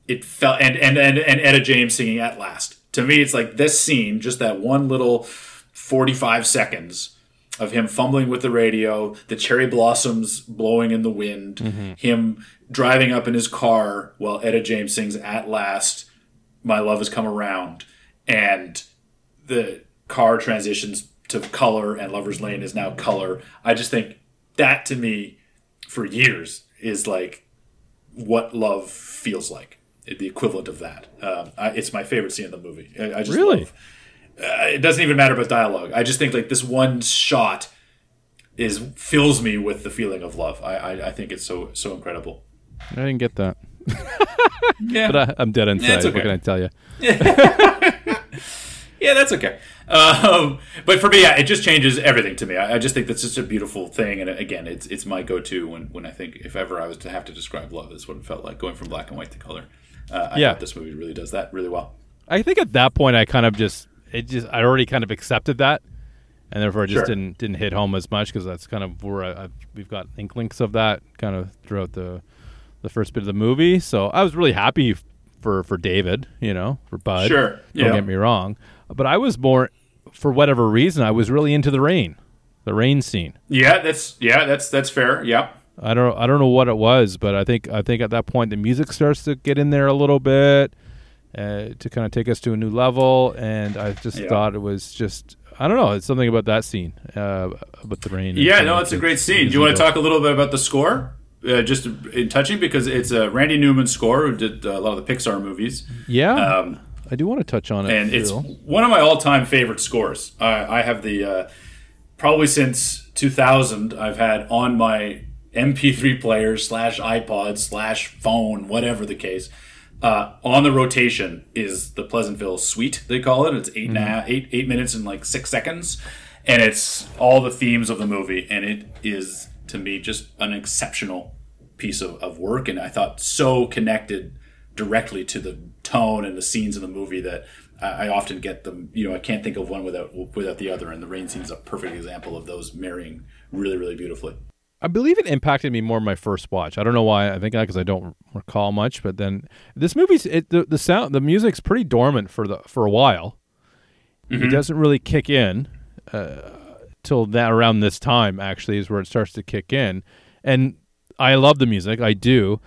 It felt and and and, and Etta James singing at last. To me, it's like this scene, just that one little forty five seconds of him fumbling with the radio, the cherry blossoms blowing in the wind, mm-hmm. him driving up in his car while Etta James sings "At Last," "My Love Has Come Around," and the car transitions to color and Lover's Lane is now color. I just think that to me, for years, is like what love feels like. The equivalent of that. Um, I, it's my favorite scene in the movie. I, I just Really? love. Uh, it doesn't even matter about dialogue. I just think like this one shot is fills me with the feeling of love. I I, I think it's so so incredible. i didn't get that Yeah, but I, i'm dead inside it's okay. what can i tell you Yeah, that's okay. Um, but for me, yeah, it just changes everything to me. I, I just think that's just a beautiful thing, and again, it's it's my go-to when, when I think if ever I was to have to describe love, that's what it felt like going from black and white to color. Uh, I Yeah. this movie really does that really well. I think at that point I kind of just it just I already kind of accepted that and therefore it just Sure. didn't didn't hit home as much because that's kind of where I, I've, we've got inklings of that kind of throughout the the first bit of the movie. So I was really happy for for David, you know, for Bud. Sure. Don't Yeah. get me wrong, but I was more for whatever reason I was really into the rain, the rain scene. Yeah, that's yeah, that's that's fair. Yeah. I don't I don't know what it was, but I think I think at that point the music starts to get in there a little bit uh, to kind of take us to a new level, and I just thought it was just I don't know, it's something about that scene uh, with the rain. Yeah, no, it's a great scene. Do you want to talk a little bit about the score? Uh, just in touching because it's uh, Randy Newman score who did uh, a lot of the Pixar movies. Yeah, Um, I do want to touch on it. and it's Phil. one of my all-time favorite scores. I, I have the uh, probably since 2000. I've had on my MP3 player slash iPod slash phone, whatever the case. Uh, on the rotation is the Pleasantville Suite. They call it. It's eight and a half, eight eight minutes and like six seconds, and it's all the themes of the movie. And it is to me just an exceptional piece of, of work and I thought so connected directly to the tone and the scenes in the movie that I, I often get them you know I can't think of one without without the other and the rain scene is a perfect example of those marrying really really beautifully I believe it impacted me more my first watch. I don't know why. I think because I don't recall much. But then this movie's it, the the sound the music's pretty dormant for the for a while. Mm-hmm. It doesn't really kick in uh, till that around this time. Actually, is where it starts to kick in. And I love the music. I do.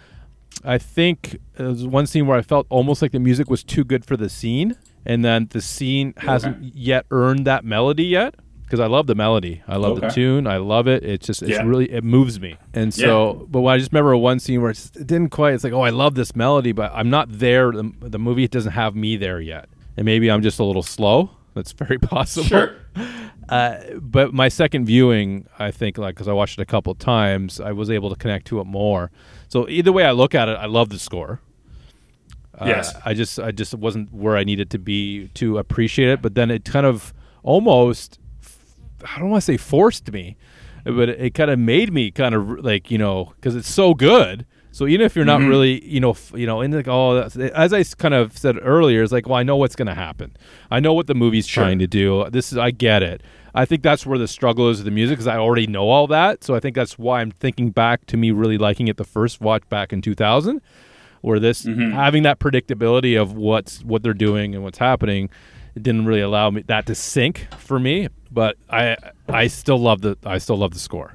I think there was one scene where I felt almost like the music was too good for the scene, and then the scene hasn't yet earned that melody yet. Because I love the melody, I love the tune, I love it. It's just, it's Yeah. really, it moves me. And so, but when I just remember one scene where it's, it didn't quite. It's like, oh, I love this melody, but I'm not there. The, the movie doesn't have me there yet, and maybe I'm just a little slow. That's very possible. sure Uh, but my second viewing, I think, like because I watched it a couple times, I was able to connect to it more. So either way I look at it, I love the score. Uh, Yes. I just I just wasn't where I needed to be to appreciate it. But then it kind of almost I don't want to say forced me, but it, it kind of made me kind of like you know because it's so good. So even if you're not mm-hmm. really you know f- you know in like oh as I kind of said earlier, it's like well I know what's going to happen. I know what the movie's Sure. trying to do. This is I get it. I think that's where the struggle is with the music because I already know all that. So I think that's why I'm thinking back to me really liking it the first watch back in 2000 where this mm-hmm. having that predictability of what's what they're doing and what's happening it didn't really allow me that to sink for me but i i still love the i still love the score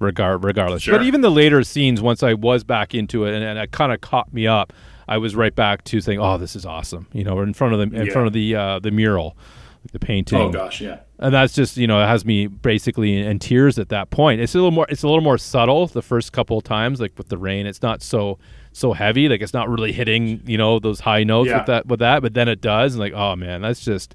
regard regardless Sure. but even the later scenes once i was back into it and, and it kind of caught me up i was right back to saying oh this is awesome you know in front of the in Yeah. front of the uh the mural the painting oh gosh yeah and that's just you know it has me basically in, in tears at that point it's a little more it's a little more subtle the first couple of times like with the rain it's not so so heavy like it's not really hitting you know those high notes Yeah. with that with that but then it does and like oh man that's just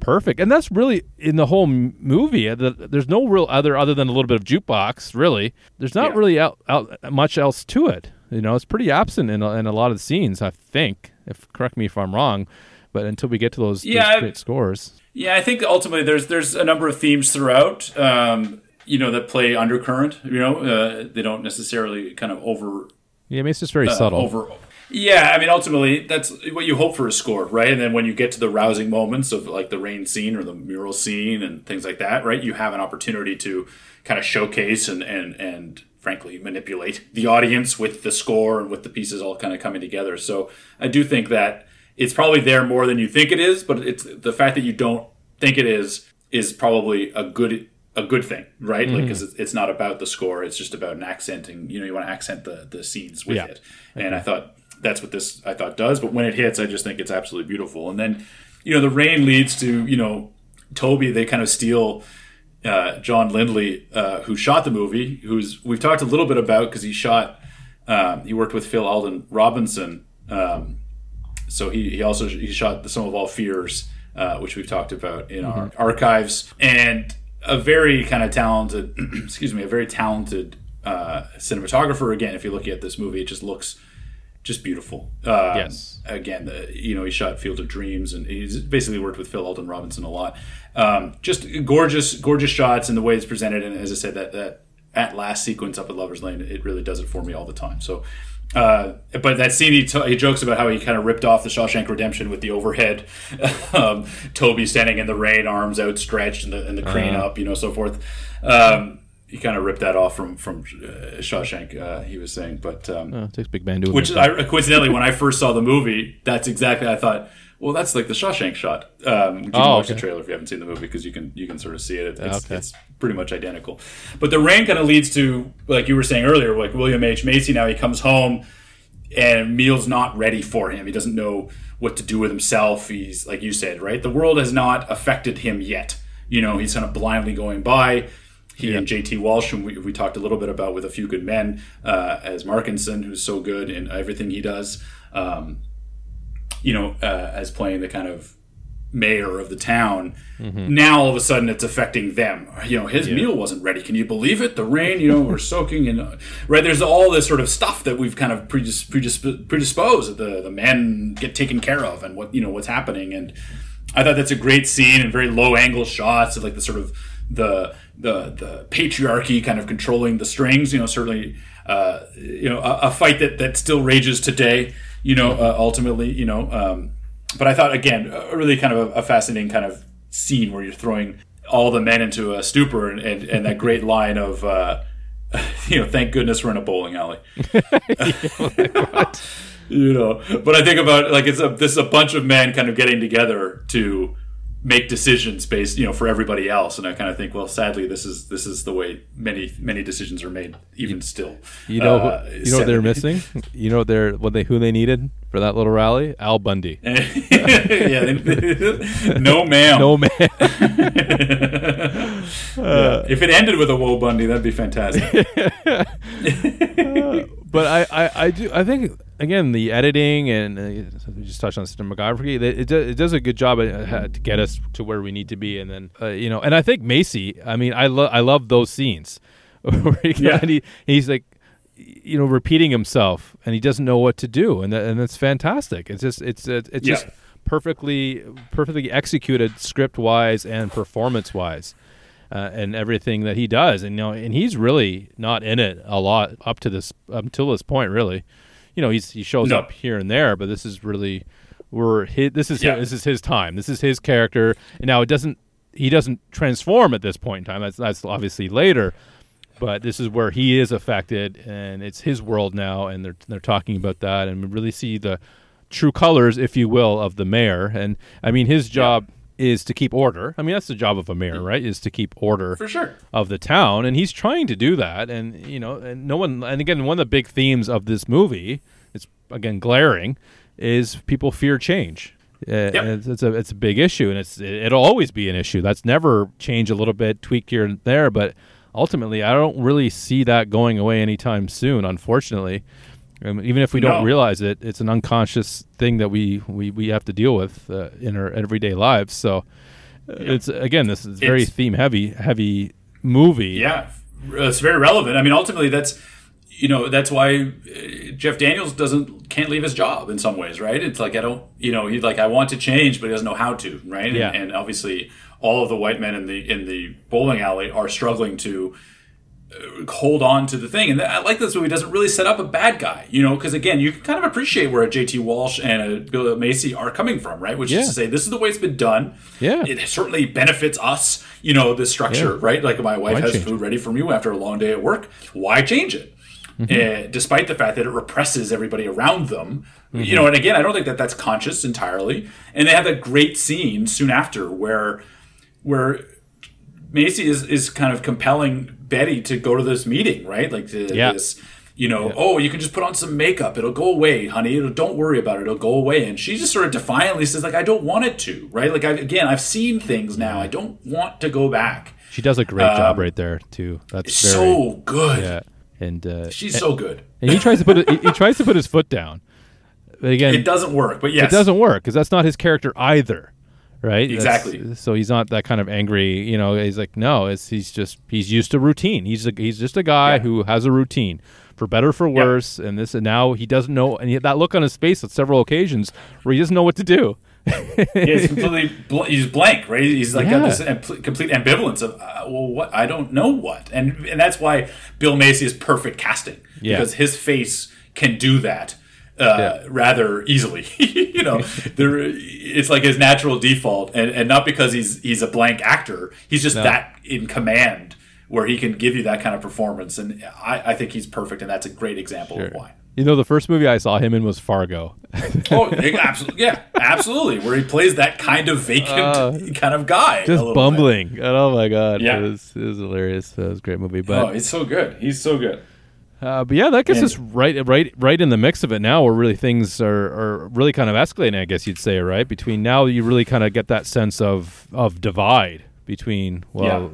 perfect and that's really in the whole movie uh, the, there's no real other other than a little bit of jukebox really there's not Yeah. really out, out much else to it you know it's pretty absent in a, in a lot of the scenes i think if correct me if i'm wrong but until we get to those, Yeah, those I- great scores Yeah, I think ultimately there's there's a number of themes throughout, um, you know, that play undercurrent. You know, uh, they don't necessarily kind of over yeah I mean, it's just very uh, subtle over. Yeah, I mean, ultimately that's what you hope for a score, right? And then when you get to the rousing moments of like the rain scene or the mural scene and things like that, right? You have an opportunity to kind of showcase and and and frankly manipulate the audience with the score and with the pieces all kind of coming together. So I do think that it's probably there more than you think it is, but it's the fact that you don't think it is is probably a good a good thing, right? Like mm-hmm. 'cause Like because it's, it's not about the score; it's just about an accenting. You know, you want to accent the the scenes with Yeah. it, and I thought that's what this I thought does. But when it hits, I just think it's absolutely beautiful. And then, you know, the rain leads to you know Tobey. They kind of steal uh, John Lindley, uh, who shot the movie. Who's we've talked a little bit about because he shot. Um, he worked with Phil Alden Robinson. Um, so he, he also he shot the Sum of All Fears, uh, which we've talked about in our archives, and a very kind of talented, excuse me, a very talented uh, cinematographer. Again, if you're looking at this movie, it just looks just beautiful. Um, Yes. Again, the, you know, he shot Field of Dreams, and he's basically worked with Phil Alden Robinson a lot. Um, just gorgeous, gorgeous shots, and the way it's presented. And as I said, that that at last sequence up at Lovers Lane, it really does it for me all the time. So Uh, but that scene, he, t- he jokes about how he kind of ripped off the Shawshank Redemption with the overhead, um, Tobey standing in the rain, arms outstretched, and the, and the crane Uh-huh. up, you know, so forth. Um, he kind of ripped that off from from uh, Shawshank. Uh, he was saying, but um, Oh, it takes Big Man to which. I, coincidentally, when I first saw the movie, that's exactly I thought. Well, that's like the Shawshank shot. Um, you can Oh, watch the trailer if you haven't seen the movie because you can you can sort of see it. It's, Okay. it's pretty much identical. But the rain kind of leads to like you were saying earlier, like William H Macy. Now he comes home and Meal's not ready for him. He doesn't know what to do with himself. He's like you said, right? The world has not affected him yet. You know, he's kind of blindly going by. He and JT Walsh, whom we, we talked a little bit about with A Few Good Men, uh, as Markinson, who's so good in everything he does. Um, you know, uh, as playing the kind of mayor of the town. Now all of a sudden it's affecting them. You know, his meal wasn't ready. Can you believe it? The rain, you know, we're soaking and uh, right. There's all this sort of stuff that we've kind of predis- predisp- predisposed. The the men get taken care of, and what you know what's happening. And I thought that's a great scene and very low angle shots of like the sort of the the the patriarchy kind of controlling the strings. You know, certainly. Uh, you know, a, a fight that, that still rages today. You know, uh, ultimately, you know, um, but I thought again, a really kind of a, a fascinating kind of scene where you're throwing all the men into a stupor, and, and, and that great line of, uh, you know, thank goodness we're in a bowling alley. you know, but I think about like it's a this is a bunch of men kind of getting together to make decisions based, you know, for everybody else, and I kind of think, well, sadly, this is this is the way many many decisions are made, even still. You know, Uh, you know what they're missing. You know they're what they who they needed for that little rally. Al Bundy. yeah, they- no, ma'am. No man. Yeah. If it ended with a Woe Bundy, that'd be fantastic. But I, I, I do I think again the editing and uh, we just touched on cinematography. It, it, do- it does a good job at, uh, to get us to where we need to be, and then uh, you know, and I think Macy. I mean, I love I love those scenes where he, Yeah. he he's like. You know, repeating himself, and he doesn't know what to do, and that, and that's fantastic. It's just, it's, it's, it's Yeah. just perfectly, perfectly executed, script wise and performance wise uh, and everything that he does. And you know, and he's really not in it a lot up to this up until this point. Really, you know, he's he shows No. up here and there, but this is really we're his, this is Yeah. his, this is his time. This is his character. And now it doesn't he doesn't transform at this point in time. That's that's obviously later. But this is where he is affected, and it's his world now, and they're they're talking about that, and we really see the true colors, if you will, of the mayor. And I mean, his job is to keep order. I mean, that's the job of a mayor, right? Is to keep order For sure. of the town, and he's trying to do that. And you know, and no one. And again, one of the big themes of this movie, it's again glaring, is people fear change. Uh, and it's, it's a it's a big issue, and it's it'll always be an issue. That's never change a little bit, tweak here and there, but ultimately, I don't really see that going away anytime soon. Unfortunately, um, even if we don't realize it, it's an unconscious thing that we we, we have to deal with uh, in our everyday lives. So, uh, it's again, this is very It's- theme heavy heavy movie. Yeah, it's very relevant. I mean, ultimately, that's you know that's why uh, Jeff Daniels doesn't can't leave his job in some ways, right? It's like I don't, you know, he's like I want to change, but he doesn't know how to, right? Yeah. And, and obviously, all of the white men in the in the bowling alley are struggling to hold on to the thing. And I like this movie doesn't really set up a bad guy, you know, because again, you can kind of appreciate where a JT Walsh and a Bill Macy are coming from, right? Which Yeah. is to say, this is the way it's been done. Yeah. It certainly benefits us, you know, this structure, Yeah. right? Like my wife Why has food ready for me after a long day at work. Why change it? Mm-hmm. Uh, despite the fact that it represses everybody around them, Mm-hmm. you know, and again, I don't think that that's conscious entirely. And they have that great scene soon after where, where Macy is, is kind of compelling Betty to go to this meeting, right? Like the, Yeah. this, you know, oh, you can just put on some makeup; it'll go away, honey. It'll, don't worry about it; it'll go away. And she just sort of defiantly says, like, I don't want it to, right? Like, I, again, I've seen things now; I don't want to go back. She does a great job right there too. That's very Um, So good. yeah, and uh, She's so good. and he tries to put he, he tries to put his foot down. But again, It doesn't work, but yes, it doesn't work because that's not his character either, right? That's- Exactly. so he's not that kind of angry. You know, he's like, no, it's he's just he's used to routine. He's a, he's just a guy Yeah. who has a routine, for better for worse. And this and now he doesn't know, and he, that look on his face at several occasions where he doesn't know what to do. He's completely bl- he's blank, right? He's like Yeah. got this am- complete ambivalence of uh, well, what I don't know what, and and that's why Bill Macy is perfect casting Yeah. because his face can do that uh, Yeah. rather easily. you know, there it's like his natural default, and, and not because he's he's a blank actor. He's just that in command where he can give you that kind of performance, and I, I think he's perfect, and that's a great example of why. You know, the first movie I saw him in was Fargo. Oh, absolutely, yeah, absolutely. Where he plays that kind of vacant kind of guy, a Uh, Just bit. bumbling. And oh my god, Yeah. it was it was hilarious. It was a great movie. Oh, But he's so good. He's so good. Uh, but yeah, that gets And- us right right right in the mix of it now, where really things are, are really kind of escalating. I guess you'd say, right? Between now, you really kind of get that sense of of divide between well,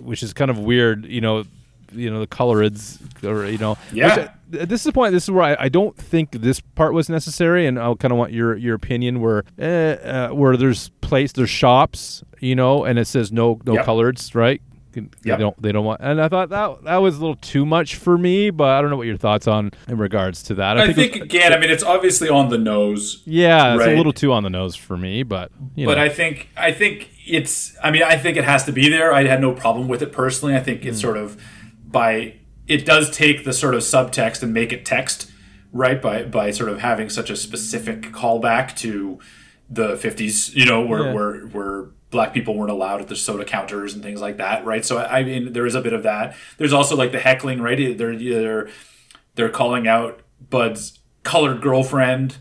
which is kind of weird. You know, you know the colorids, or you know, which Yeah. I- this is the point. This is where I, I don't think this part was necessary, and I'll kind of want your your opinion. Where uh, uh, where there's place, there's shops, you know, and it says no no Yep. coloreds, right? They don't they don't want, and I thought that that was a little too much for me. But I don't know what your thoughts on in regards to that. I, it think was- again, I mean, it's obviously on the nose, yeah, it's a little too on the nose for me, but you but know. I think I think it's. I mean, I think it has to be there. I had no problem with it personally. I think it's Hmm. sort of by it does take the sort of subtext and make it text, right? By by sort of having such a specific callback to the fifties, you know, where Yeah. where where black people weren't allowed at the soda counters and things like that, right? So I mean, there is a bit of that. There's also like the heckling, right? They're they're they're calling out Bud's colored girlfriend,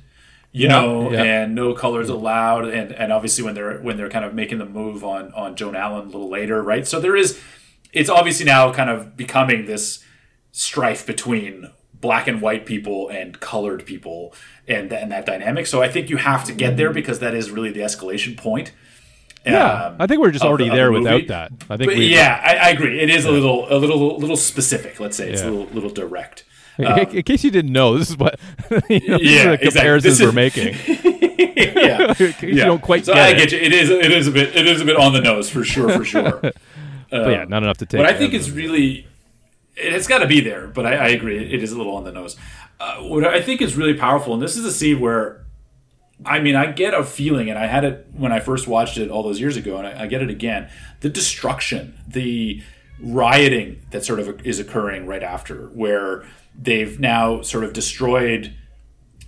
you Yeah, know, yeah. and no colors allowed, and and obviously when they're when they're kind of making the move on on Joan Allen a little later, right? So there is, it's obviously now kind of becoming this strife between black and white people and colored people and and that dynamic. So I think you have to get there mm-hmm. because that is really the escalation point. Yeah, um, I think we're just already the- there the without that. I think But yeah, I, I agree. It is a little a little a little specific. Let's say it's Yeah. a little little direct. In, in case you didn't know, this is what you know, Yeah, the exactly. comparisons This is- we're making. yeah, You don't quite so get I it. get you. It is it is a bit it is a bit on the nose for sure for sure. but yeah, not enough to take. But I think it it's really, it's got to be there. But I, I agree, it is a little on the nose. Uh, what I think is really powerful, and this is a scene where, I mean, I get a feeling, and I had it when I first watched it all those years ago, and I, I get it again. The destruction, the rioting that sort of is occurring right after, where they've now sort of destroyed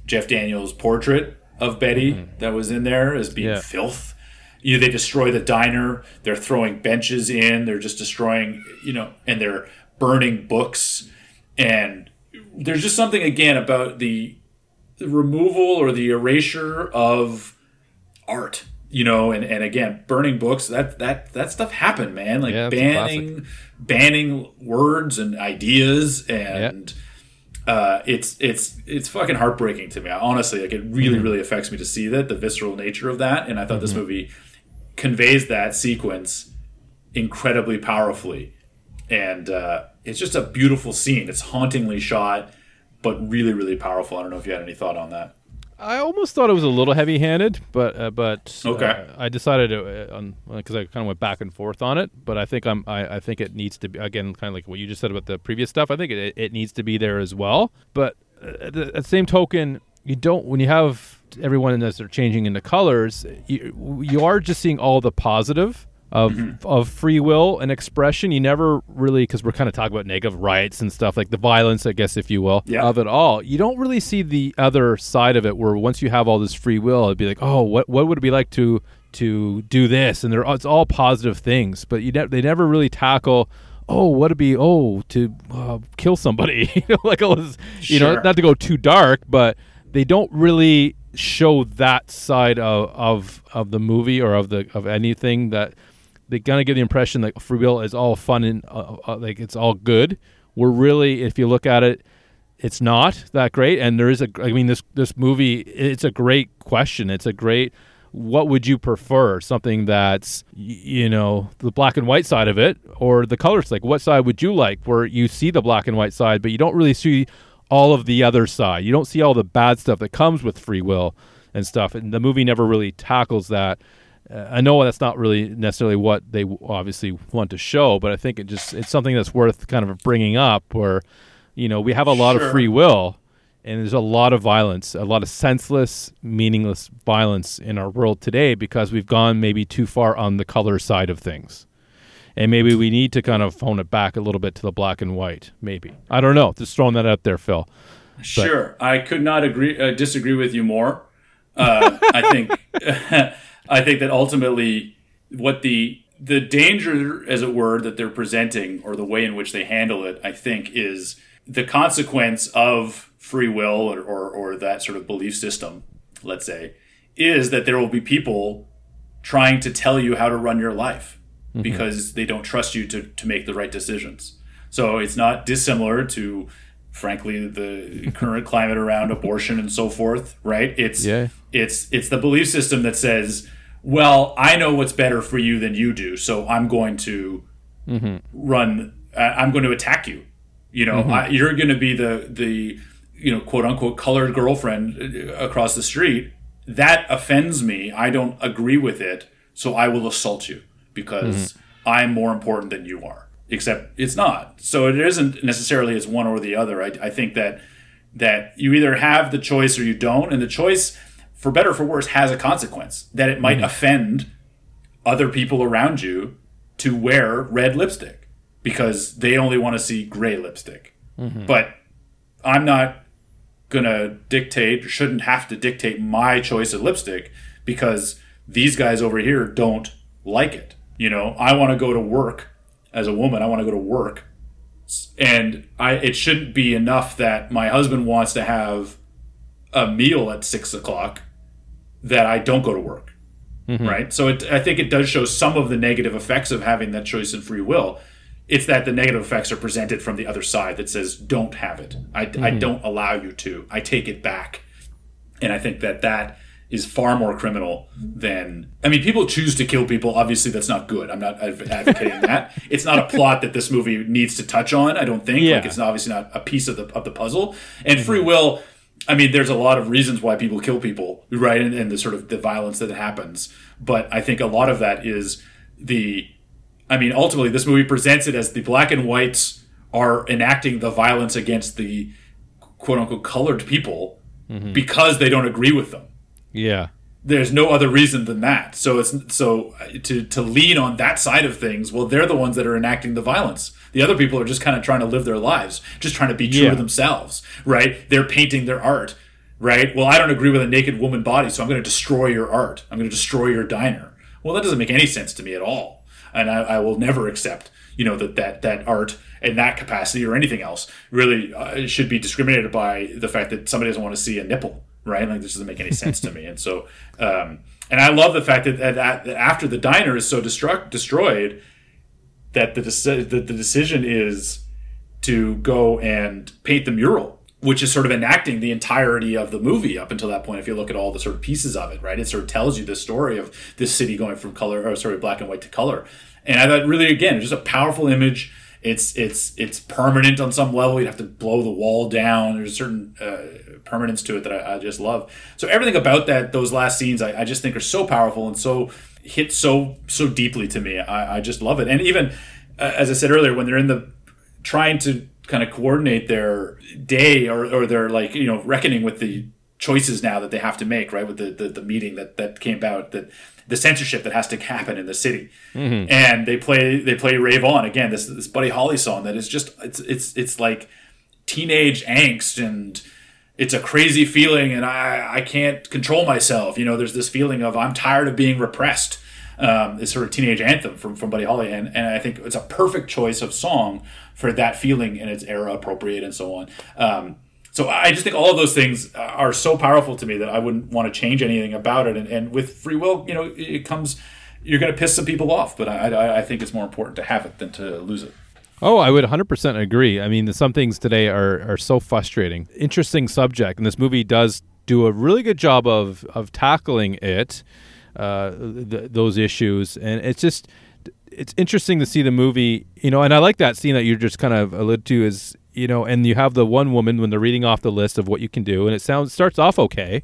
Jeff Daniels' portrait of Betty mm-hmm. that was in there as being Yeah. filth. You know, they destroy the diner. They're throwing benches in. They're just destroying, you know, and they're burning books. And there's just something again about the, the removal or the erasure of art. You know, and, and again, burning books. That that that stuff happened, man. Like Yeah, banning banning words and ideas and uh, it's it's it's fucking heartbreaking to me. Honestly, like it really Mm-hmm. really affects me to see that the visceral nature of that. And I thought this movie conveys that sequence incredibly powerfully, and uh, it's just a beautiful scene. It's hauntingly shot, but really really powerful. I don't know if you had any thought on that. I almost thought it was a little heavy-handed, but uh, but Okay. uh, I decided to, uh, on because I kind of went back and forth on it. But I think I'm I, I think it needs to be again kind of like what you just said about the previous stuff. I think it, it needs to be there as well. But uh, at the, at the same token, you don't when you have everyone as they're changing into colors, you you are just seeing all the positive. Of, Mm-hmm. of free will and expression, you never really because we're kind of talking about negative rights and stuff like the violence, I guess, if you will, Yeah. of it all. You don't really see the other side of it, where once you have all this free will, it'd be like, oh, what what would it be like to to do this? And they're it's all positive things, but you ne- they never really tackle. Oh, what would it be? Oh, to uh, kill somebody, you know, like it was, you know, not to go too dark, but they don't really show that side of of, of the movie or of the of anything that they kind of give the impression that free will is all fun and uh, uh, like it's all good. We're really, if you look at it, it's not that great. And there is a, I mean, this this movie, it's a great question. It's a great. What would you prefer? Something that's you know the black and white side of it, or the colors? Like, what side would you like? Where you see the black and white side, but you don't really see all of the other side. You don't see all the bad stuff that comes with free will and stuff. And the movie never really tackles that. I know that's not really necessarily what they obviously want to show, but I think it just it's something that's worth kind of bringing up. Where, you know, we have a lot of free will, and there's a lot of violence, a lot of senseless, meaningless violence in our world today because we've gone maybe too far on the color side of things. And maybe we need to kind of hone it back a little bit to the black and white. Maybe I don't know. Just throwing that out there, Phil. Sure, I could not agree uh, disagree with you more. Uh, I think I think that ultimately what the the danger, as it were, that they're presenting or the way in which they handle it, I think, is the consequence of free will or, or, or that sort of belief system, let's say, is that there will be people trying to tell you how to run your life mm-hmm. because they don't trust you to, to make the right decisions. So it's not dissimilar to, frankly, the current climate around abortion and so forth, right? It's yeah. it's it's the belief system that says, well, I know what's better for you than you do, so I'm going to mm-hmm. run. I'm going to attack you. You know, mm-hmm. I, you're going to be the the you know quote unquote colored girlfriend uh, across the street. That offends me. I don't agree with it, so I will assault you because mm-hmm. I'm more important than you are. Except it's not. So it isn't necessarily as one or the other. I, I think that that you either have the choice or you don't, and the choice for better or for worse, has a consequence that it might mm-hmm. offend other people around you to wear red lipstick because they only want to see gray lipstick. Mm-hmm. But I'm not going to dictate, shouldn't have to dictate my choice of lipstick because these guys over here don't like it. You know, I want to go to work as a woman, I want to go to work. And I, it shouldn't be enough that my husband wants to have a meal at six o'clock that I don't go to work. Mm-hmm. Right. So it, I think it does show some of the negative effects of having that choice and free will. It's that the negative effects are presented from the other side that says, don't have it. I, mm-hmm. I don't allow you to. I take it back. And I think that that is far more criminal than I mean people choose to kill people obviously that's not good I'm not advocating that it's not a plot that this movie needs to touch on I don't think yeah. like it's obviously not a piece of the of the puzzle and mm-hmm. free will I mean, there's a lot of reasons why people kill people, right? And, and, the sort of the violence that happens. But I think a lot of that is the, I mean, ultimately, this movie presents it as the black and whites are enacting the violence against the quote unquote colored people mm-hmm. because they don't agree with them. Yeah there's no other reason than that. So it's so to to lean on that side of things. Well, they're the ones that are enacting the violence. The other people are just kind of trying to live their lives, just trying to be true yeah. to themselves, right? They're painting their art, right? Well, I don't agree with a naked woman body, so I'm going to destroy your art. I'm going to destroy your diner. Well, that doesn't make any sense to me at all, and I, I will never accept, you know, that that that art in that capacity or anything else really uh, should be discriminated by the fact that somebody doesn't want to see a nipple right? Like this doesn't make any sense to me. And so, um, and I love the fact that, that, that after the diner is so destruct destroyed, that the, deci- the the decision is to go and paint the mural. Which is sort of enacting the entirety of the movie up until that point. If you look at all the sort of pieces of it, right, it sort of tells you the story of this city going from color, or sorry, black and white to color. And I thought, really, again, just a powerful image it's it's it's permanent on some level. You'd have to blow the wall down. There's a certain uh, permanence to it that I, I, just love. So everything about that, those last scenes, I, I, just think are so powerful and so hit so so deeply to me. I, I just love it. And even uh, as I said earlier, when they're in the trying to kind of coordinate their day or, or their like you know reckoning with the choices now that they have to make right with the, the, the meeting that that came about that the censorship that has to happen in the city. Mm-hmm. And they play they play Rave On again. This this Buddy Holly song that is just it's it's it's like teenage angst and it's a crazy feeling and I I can't control myself. You know, there's this feeling of I'm tired of being repressed. Um, this sort of teenage anthem from, from Buddy Holly, and, and I think it's a perfect choice of song for that feeling, and it's era appropriate and so on. Um, so I just think all of those things are so powerful to me that I wouldn't want to change anything about it. And, and with free will, you know, it comes, you're going to piss some people off, but I, I, I think it's more important to have it than to lose it. Oh, I would 100% agree. I mean, some things today are, are so frustrating. Interesting subject, and this movie does do a really good job of, of tackling it, uh, th- those issues. And it's just, it's interesting to see the movie, you know, and I like that scene that you just kind of alluded to is you know, and you have the one woman when they're reading off the list of what you can do, and it sounds starts off okay.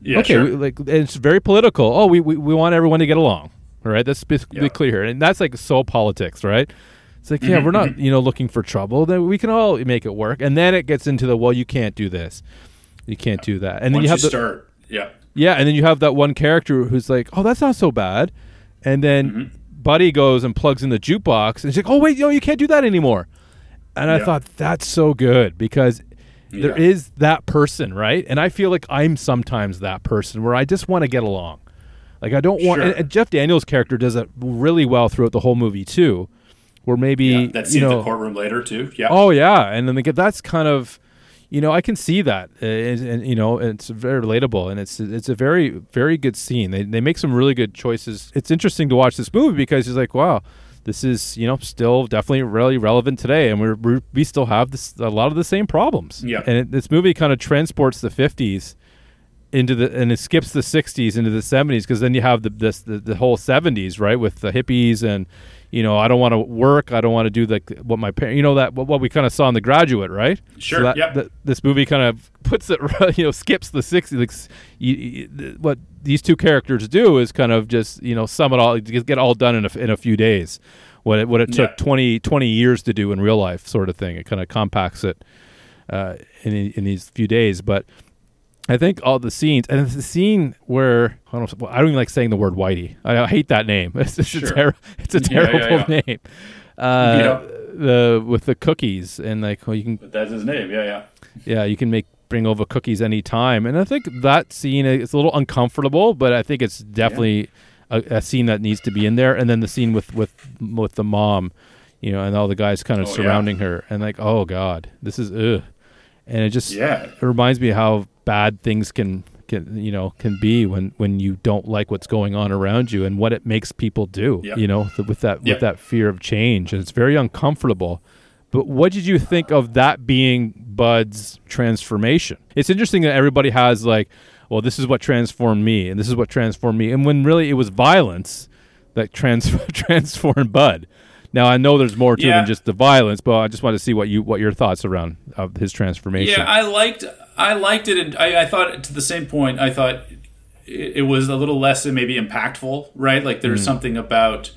Yeah, okay, sure. we, like it's very political. Oh, we, we we want everyone to get along. All right, that's be yeah. clear, and that's like so politics, right? It's like, yeah, we're not, mm-hmm. you know, looking for trouble. Then we can all make it work. And then it gets into the well, you can't do this, you can't do that, and then you have you the start, yeah, yeah, and then you have that one character who's like, oh, that's not so bad, and then mm-hmm. Buddy goes and plugs in the jukebox, and she's like, oh wait, yo, you can't do that anymore. And I thought that's so good because There Yeah. is that person, right? And I feel like I'm sometimes that person where I just want to get along. Like I don't want. Sure. And, and Jeff Daniels' character does it really well throughout the whole movie too, where maybe Yeah, that you know, the courtroom later too. Yeah. Oh yeah, and then they get that's kind of, you know, I can see that, uh, and, and, you know, it's very relatable, and it's it's a very very good scene. They they make some really good choices. It's interesting to watch this movie because it's like, wow, this is you know still definitely really relevant today, and we're we still have this a lot of the same problems. Yeah. and it, this movie kind of transports the fifties into the and it skips the 60s into the 70s because then you have the this the, the whole 70s right with the hippies and you know I don't want to work I don't want to do like what my parents you know that what, what we kind of saw in The Graduate right Sure, so that, yep. that- this movie kind of puts it you know skips the 60s like, you, you- what these two characters do is kind of just you know sum it all get get all done in a, in a few days what it, what it took Yeah. 20 20 years to do in real life sort of thing it kind of compacts it uh, in in these few days but I think all the scenes, and it's the scene where I don't, I don't even like saying the word Whitey. I, I hate that name. It's, a, Sure. ter- it's a Yeah, yeah, terrible yeah. name. Uh, Yeah. The with the cookies and like well, you can But that's his name. Yeah, yeah. yeah you can make bring over cookies anytime, and I think that scene is a little uncomfortable, but I think it's definitely a, a scene that needs to be in there. And then the scene with with with the mom, you know, and all the guys kind of Oh, yeah. surrounding her, and like oh god, this is ugh, and it just Yeah. it reminds me how bad things can can you know can be when when you don't like what's going on around you and what it makes people do Yep. you know th- with that Yep. with that fear of change and it's very uncomfortable but what did you think of that being Bud's transformation? It's interesting that everybody has like, well, this is what transformed me, and this is what transformed me, and when really it was violence that trans- transformed Bud. Now I know there's more to it than just the violence, but I just want to see what you what your thoughts around of his transformation. Yeah, I liked I liked it, and I, I thought to the same point. I thought it, it was a little less and maybe impactful, right? Like there's something about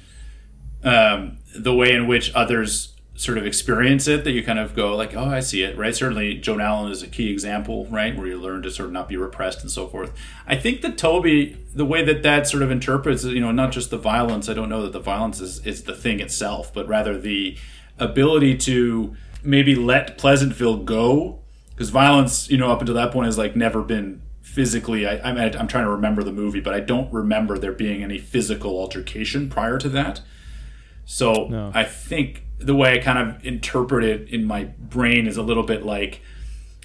um, the way in which others sort of experience it that you kind of go like, oh, I see it, right? Certainly, Joan Allen is a key example, right, where you learn to sort of not be repressed and so forth. I think that Tobey, the way that that sort of interprets, you know, not just the violence. I don't know that the violence is is the thing itself, but rather the ability to maybe let Pleasantville go because violence, you know, up until that point has like never been physically. I, I mean, I'm trying to remember the movie, but I don't remember there being any physical altercation prior to that. So I think the way I kind of interpret it in my brain is a little bit like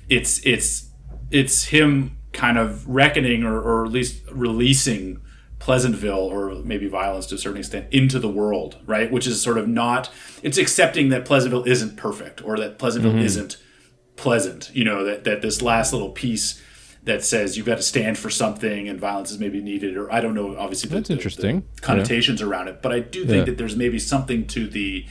it's it's it's him kind of reckoning or, or at least releasing Pleasantville or maybe violence to a certain extent into the world, right? Which is sort of not it's accepting that Pleasantville isn't perfect or that Pleasantville mm-hmm. isn't pleasant. You know, that, that this last little piece that says you've got to stand for something and violence is maybe needed or I don't know obviously the, That's the- the interesting. connotations around it. But I do think Yeah. that there's maybe something to the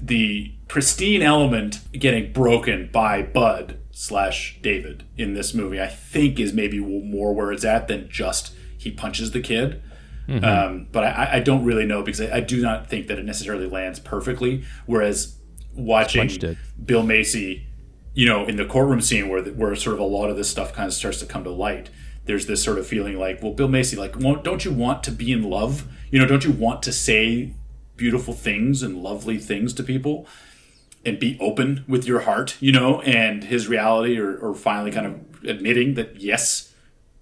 the pristine element getting broken by Bud slash David in this movie. I think is maybe more where it's at than just he punches the kid. Mm-hmm. Um, but I, I don't really know because I, I do not think that it necessarily lands perfectly. Whereas watching Bill Macy, you know, in the courtroom scene where the, where sort of a lot of this stuff kind of starts to come to light. There's this sort of feeling like, well, Bill Macy, like, won't, don't you want to be in love? You know, don't you want to say beautiful things and lovely things to people and be open with your heart? You know, and his reality, or, or finally kind of admitting that yes,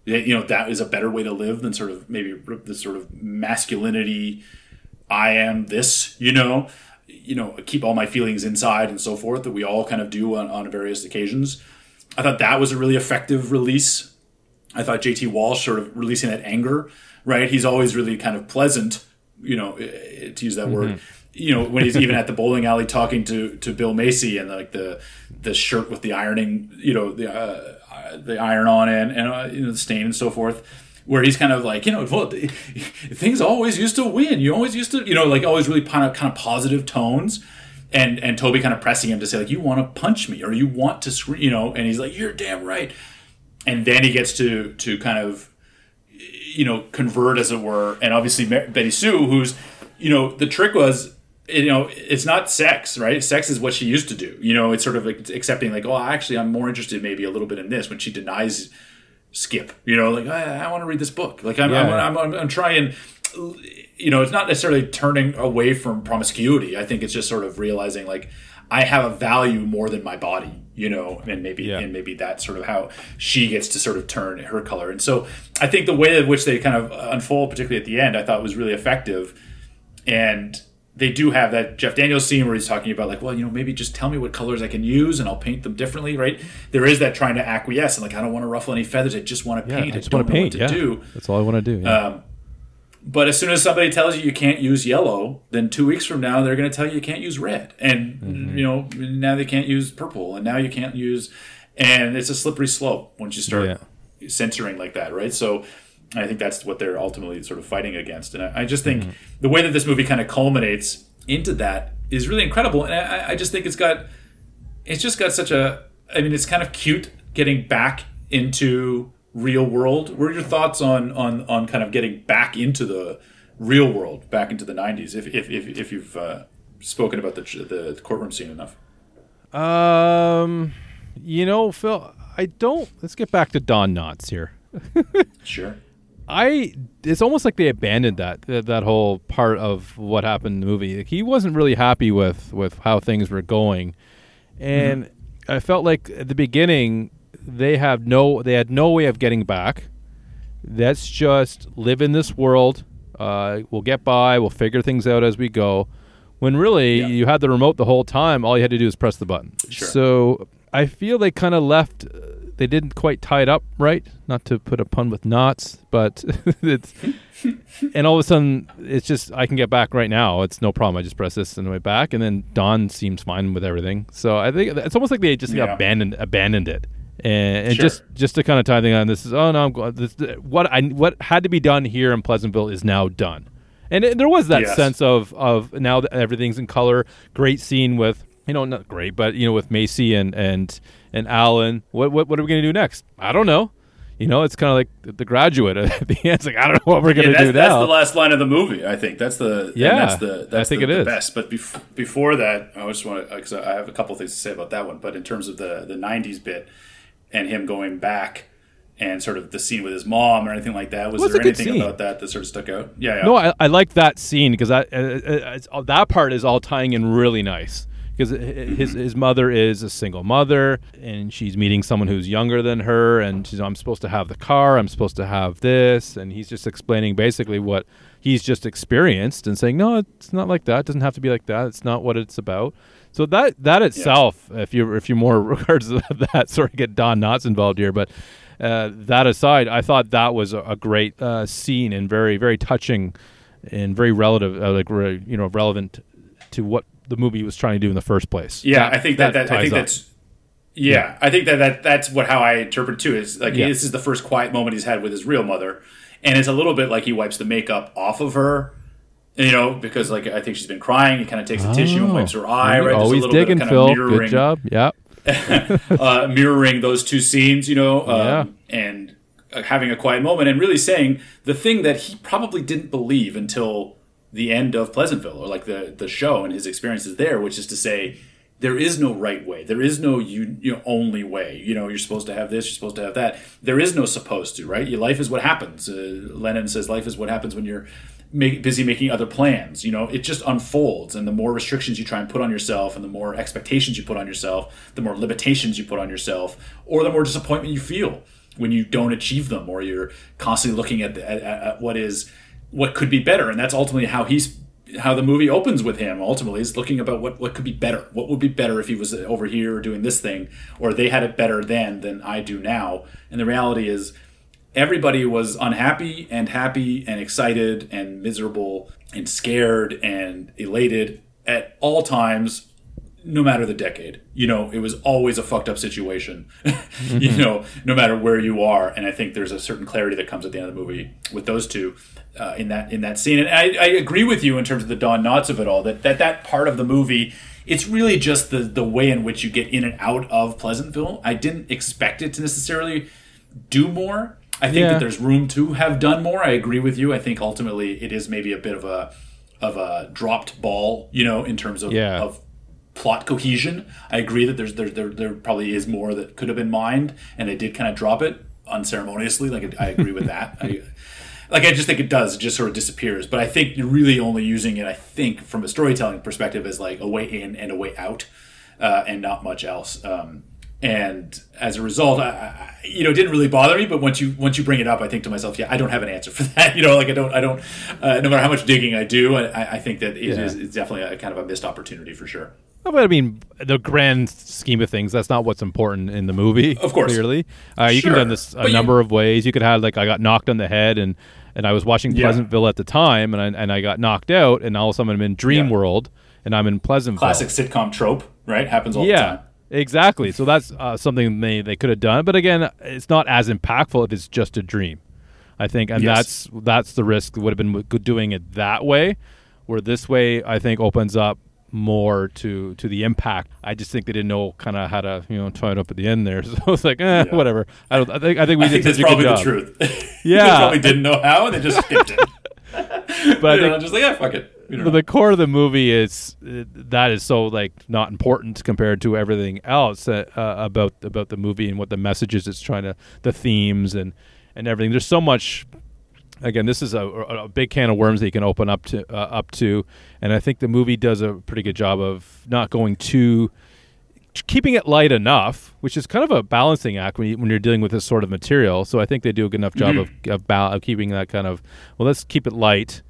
that, you know, that is a better way to live than sort of maybe this sort of masculinity. I am this, you know, you know, keep all my feelings inside and so forth that we all kind of do on, on various occasions. I thought that was a really effective release. I thought JT Walsh sort of releasing that anger, right? He's always really kind of pleasant, you know, eh, to use that word. You know, when he's even at the bowling alley talking to to Bill Macy and like the the shirt with the ironing, you know, the uh, the iron on and and uh, you know the stain and so forth. Where he's kind of like, you know, well, things always used to win. You always used to, you know, like always really kind of kind of positive tones and and Tobey kind of pressing him to say like you want to punch me or you want to scream you know and he's like you're damn right and then he gets to to kind of you know convert as it were and obviously Betty Sue who's you know the trick was you know it's not sex right sex is what she used to do you know it's sort of like accepting like oh actually I'm more interested maybe a little bit in this when she denies Skip you know like I, I want to read this book like I'm, Yeah. I'm, I'm, I'm, I'm trying you know, it's not necessarily turning away from promiscuity. I think it's just sort of realizing like I have a value more than my body, you know, and maybe Yeah. and maybe that's sort of how she gets to sort of turn her color. And so I think the way in which they kind of unfold, particularly at the end, I thought was really effective. And they do have that Jeff Daniels scene where he's talking about like, well, you know, maybe just tell me what colors I can use and I'll paint them differently, right? There is that trying to acquiesce and like I don't want to ruffle any feathers. I just want to Yeah, paint. I just don't want to paint. what Yeah, to do. that's all I want to do. Yeah. Um, but as soon as somebody tells you you can't use yellow, then two weeks from now they're going to tell you you can't use red, and Mm-hmm. you know now they can't use purple, and now you can't use, and it's a slippery slope once you start censoring like that, right? So I think that's what they're ultimately sort of fighting against, and I, I just think Mm-hmm. the way that this movie kind of culminates into that is really incredible, and I, I just think it's got, it's just got such a, I mean, it's kind of cute getting back into real world. What are your thoughts on on on kind of getting back into the real world, back into the '90s? If if if, if you've uh, spoken about the the courtroom scene enough. Um, you know, Phil, I don't. Let's get back to Don Knotts here. Sure. I it's almost like they abandoned that that, that whole part of what happened in the movie. Like, he wasn't really happy with with how things were going, and I felt like at the beginning they have no they had no way of getting back. Let's just live in this world. Uh, we'll get by. We'll figure things out as we go. When really Yeah. you had the remote the whole time, all you had to do is press the button. Sure. So I feel they kind of left. Uh, they didn't quite tie it up right. Not to put a pun with knots, but it's. and all of a sudden, it's just I can get back right now. It's no problem. I just press this on the way back, and then Don seems fine with everything. So I think it's almost like they just Yeah. abandoned abandoned it. And, and Sure. just just to kind of tie thing on this is oh no I'm go- this, what I what had to be done here in Pleasantville is now done, and it, there was that Yes. sense of of now that everything's in color. Great scene with you know not great, but you know with Macy and and and Allen. What what what are we gonna do next? I don't know. You know, it's kind of like the, graduate at the end. It's like I don't know what we're gonna Yeah, that's, do that's the last line of the movie. I think that's the Yeah, That's the that's I think the, it the is. best. But bef- before that, I just want to because I have a couple things to say about that one. But in terms of the the '90s bit and him going back and sort of the scene with his mom or anything like that, was Well, there anything scene. about that that sort of stuck out? Yeah, yeah. No, I, I like that scene because that uh, uh, uh, that part is all tying in really nice because his his mother is a single mother and she's meeting someone who's younger than her and she's I'm supposed to have the car I'm supposed to have this and he's just explaining basically what he's just experienced and saying no it's not like that it doesn't have to be like that it's not what it's about so that that itself if you if you're more regards that of get Don Knotts involved here but uh, that aside, I thought that was a, a great uh, scene and very, very touching and very relative, uh, like re, you know, relevant to what the movie was trying to do in the first place. Yeah, I think that, that, I think up. that's yeah, I think that, that that's what how I interpret it too is like Yeah. this is the first quiet moment he's had with his real mother, and it's a little bit like he wipes the makeup off of her, you know, because like I think she's been crying. He kind of takes a tissue and wipes her eye. Right, There's a Always little bit of digging, kind of Phil. mirroring- Good job. Yeah. uh, mirroring those two scenes, you know, um, Yeah. and uh, having a quiet moment and really saying the thing that he probably didn't believe until the end of Pleasantville or like the the show and his experiences there, which is to say there is no right way. There is no you, you know, only way. You know, you're supposed to have this, you're supposed to have that. There is no supposed to, right? Your life is what happens. Uh, Lennon says life is what happens when you're make, busy making other plans. You know, it just unfolds, and the more restrictions you try and put on yourself, and the more expectations you put on yourself, the more limitations you put on yourself, or the more disappointment you feel when you don't achieve them, or you're constantly looking at, the, at, at at what is what could be better, and that's ultimately how he's how the movie opens with him. Ultimately, is looking about what what could be better. What would be better if he was over here doing this thing, or they had it better then than I do now. And the reality is everybody was unhappy and happy and excited and miserable and scared and elated at all times no matter the decade. You know it was always a fucked up situation you know no matter where you are. And i think there's a certain clarity that comes at the end of the movie with those two uh, in that in that scene. And I, I agree with you in terms of the don knotts of it all that that that part of the movie it's really just the the way in which you get in and out of pleasantville. I didn't expect it to necessarily do more. I think Yeah. that there's room to have done more. I agree with you. I think ultimately it is maybe a bit of a of a dropped ball, you know, in terms of, Yeah. of plot cohesion. I agree that there's there, there there probably is more that could have been mined, and they did kind of drop it unceremoniously. Like I agree with that. I, like I just think it does. It just sort of disappears. But I think you're really only using it. I think from a storytelling perspective as like a way in and a way out, uh, and not much else. Um, and as a result, I, you know, it didn't really bother me. But once you once you bring it up, I think to myself, yeah, I don't have an answer for that. You know, like I don't, I don't. Uh, no matter how much digging I do, I, I think that it Yeah. is it's definitely a kind of a missed opportunity for sure. But I mean, the grand scheme of things, that's not what's important in the movie. Of course. clearly, uh, you Sure. can done this a But you- number of ways. You could have like I got knocked on the head, and and I was watching Yeah. Pleasantville at the time, and I, and I got knocked out, and all of a sudden I'm in Dream Yeah. World, and I'm in Pleasantville. Classic sitcom trope, right? Happens all the yeah. time. Exactly. So that's uh, something they, they could have done, but again, it's not as impactful if it's just a dream. I think, and Yes. that's that's the risk. Would have been doing it that way, where this way I think opens up more to to the impact. I just think they didn't know kind of how to you know tie it up at the end there. So it's like eh, Yeah. whatever. I don't. I think I think we I did think that's probably the truth. Yeah, they probably didn't know how, and they just skipped it. But I you know, just like yeah, fuck it. We don't but know. the core of the movie is uh, that is so like not important compared to everything else uh, uh, about about the movie and what the messages it's trying to the themes and and everything there's so much again this is a, a big can of worms that you can open up to uh, up to and i think the movie does a pretty good job of not going too keeping it light enough, which is kind of a balancing act when, you, when you're dealing with this sort of material. So I think they do a good enough job of of, bal- of keeping that kind of well, let's keep it light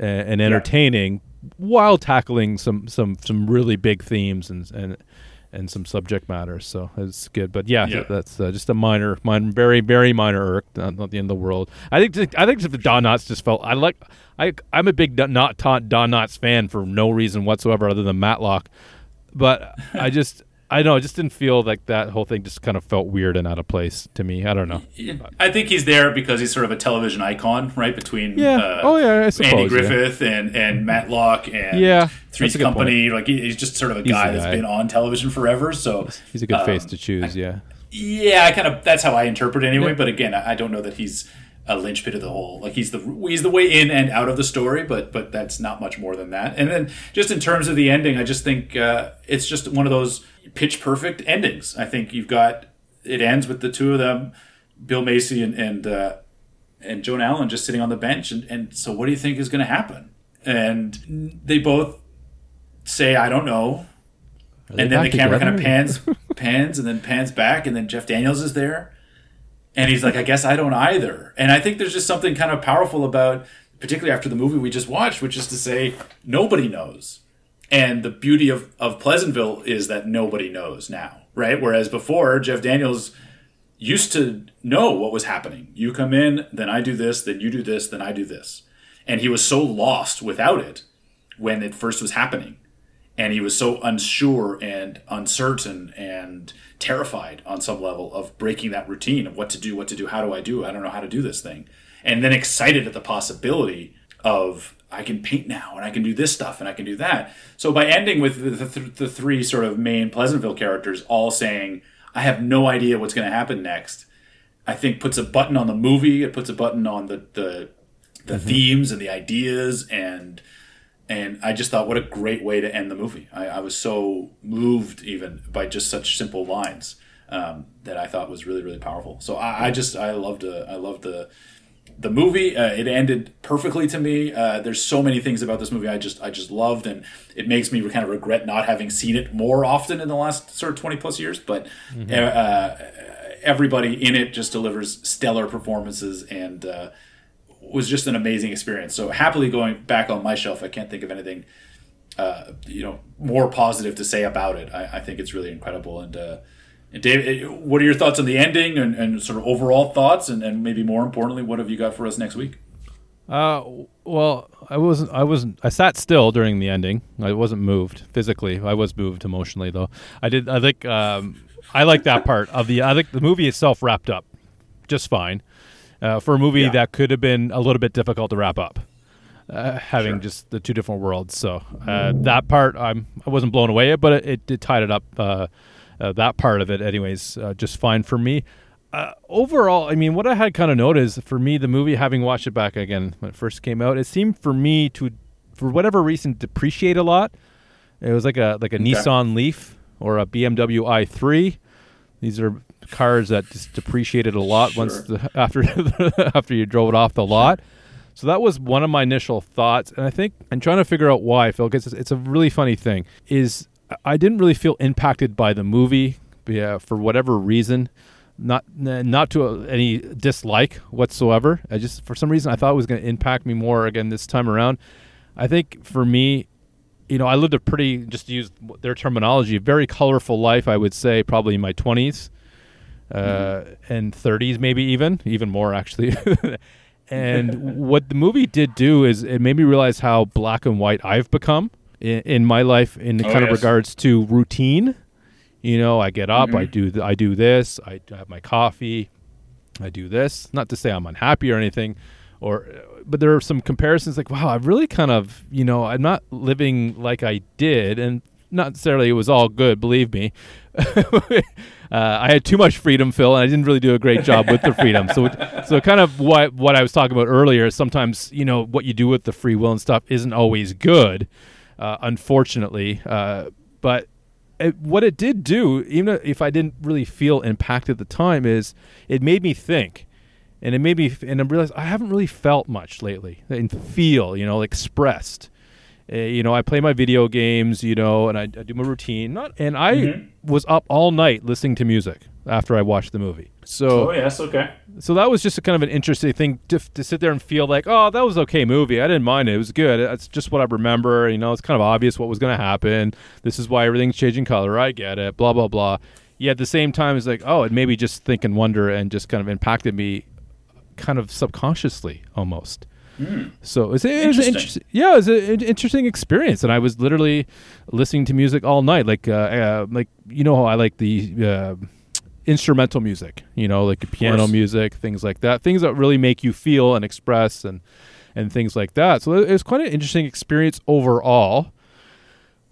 uh, and entertaining while tackling some some some really big themes and and and some subject matter. So it's good. But yeah, Yeah. that's uh, just a minor, minor, very very minor irk. Not, not the end of the world. I think I think if the Don Knotts just felt I like I I'm a big Don Knot Don Knotts fan for no reason whatsoever other than Matlock but I just I know it just didn't feel like that whole thing just kind of felt weird and out of place to me. I don't know. I think he's there because he's sort of a television icon, right? Between Yeah. uh, oh yeah, I suppose. Andy yeah. Griffith and and Matlock and Yeah, Three's a Company. Like he- he's just sort of a He's guy that's been on television forever. So He's a good face um, to choose. Yeah. Yeah, I kind of that's how I interpret it anyway. Yeah. But again, I I don't know that he's a linchpin of the whole. Like he's the he's the way in and out of the story, but but that's not much more than that. And then just in terms of the ending, I just think uh, it's just one of those pitch perfect endings. I think you've got it ends with the two of them, Bill Macy and and uh, and Joan Allen just sitting on the bench, and and so what do you think is going to happen? And they both say, "I don't know." and then the camera kind of pans pans and then pans back and then jeff daniels is there and he's like i guess i don't either and i think there's just something kind of powerful about particularly after the movie we just watched which is to say nobody knows and the beauty of, of pleasantville is that nobody knows now right whereas before jeff daniels used to know what was happening you come in then i do this then you do this then i do this and he was so lost without it when it first was happening and he was so unsure and uncertain and terrified on some level of breaking that routine of what to do, what to do, how do I do? I don't know how to do this thing. And then excited at the possibility of I can paint now and I can do this stuff and I can do that. So by ending with the, the, the three sort of main Pleasantville characters all saying, I have no idea what's going to happen next, I think puts a button on the movie. It puts a button on the, the, the themes and the ideas and and I just thought, what a great way to end the movie. I, I was so moved even by just such simple lines um, that I thought was really, really powerful. So I, I just, I loved, uh, I loved the the movie. Uh, it ended perfectly to me. Uh, there's so many things about this movie I just, I just loved, and it makes me kind of regret not having seen it more often in the last sort of 20 plus years. But uh, everybody in it just delivers stellar performances and. Uh, was just an amazing experience. So happily going back on my shelf, I can't think of anything, uh, you know, more positive to say about it. I, I think it's really incredible. And, uh, and Dave, uh, what are your thoughts on the ending and, and sort of overall thoughts, and, and maybe more importantly, what have you got for us next week? Uh, well, I wasn't. I wasn't. I sat still during the ending. I wasn't moved physically. I was moved emotionally, though. I did. I think. Um, I like that part of the. I think the movie itself wrapped up just fine. Uh, for a movie Yeah. that could have been a little bit difficult to wrap up, uh, having Sure. just the two different worlds. So uh, that part, I'm. I wasn't blown away, but it, it, it tied it up. Uh, that part of it, anyways, uh, just fine for me. Uh, overall, I mean, what I had kind of noticed for me, the movie, having watched it back again when it first came out, it seemed for me to, for whatever reason, depreciate a lot. It was like a like a Okay. Nissan Leaf or a BMW i3. These are cars that just depreciated a lot once the, after after you drove it off the lot. So that was one of my initial thoughts, and I think I'm trying to figure out why, Phil, because it's, it's a really funny thing. Is I didn't really feel impacted by the movie yeah, for whatever reason, not not to a, any dislike whatsoever. I just for some reason I thought it was going to impact me more again this time around. I think for me, you know, I lived a pretty just to use their terminology, very colorful life. I would say probably in my twenties uh, and 30s, maybe even even more actually. and what the movie did do is it made me realize how black and white I've become in, in my life in the Oh, kind of regards to routine. You know, I get up, I Mhm. do th- I do this, I have my coffee, I do this. Not to say I'm unhappy or anything, or but there are some comparisons like, wow, I've really kind of, you know, I'm not living like I did, and not necessarily it was all good, believe me. uh, I had too much freedom, Phil, and I didn't really do a great job with the freedom. So, so kind of what what I was talking about earlier. Is sometimes you know what you do with the free will and stuff isn't always good, uh, unfortunately. Uh, but it, what it did do, even if I didn't really feel impacted at the time, is it made me think, and it made me and I realized I haven't really felt much lately and feel, you know, expressed. Uh, you know, I play my video games, you know, and I, I do my routine. Not, and I Mhm. was up all night listening to music after I watched the movie. So, Oh yes, okay. so that was just a kind of an interesting thing to, to sit there and feel like, oh, that was okay movie. I didn't mind it. It was good. It's just what I remember. You know, it's kind of obvious what was going to happen. This is why everything's changing color. I get it. Blah blah blah. Yet at the same time, it's like, oh, it made me just think and wonder, and just kind of impacted me, kind of subconsciously almost. Mm. So it's, it was an Interesting. interesting, yeah, it was an interesting experience, and I was literally listening to music all night, like uh, uh, like you know how I like the uh, instrumental music, you know, like piano music, things like that, things that really make you feel and express and and things like that. So it was quite an interesting experience overall.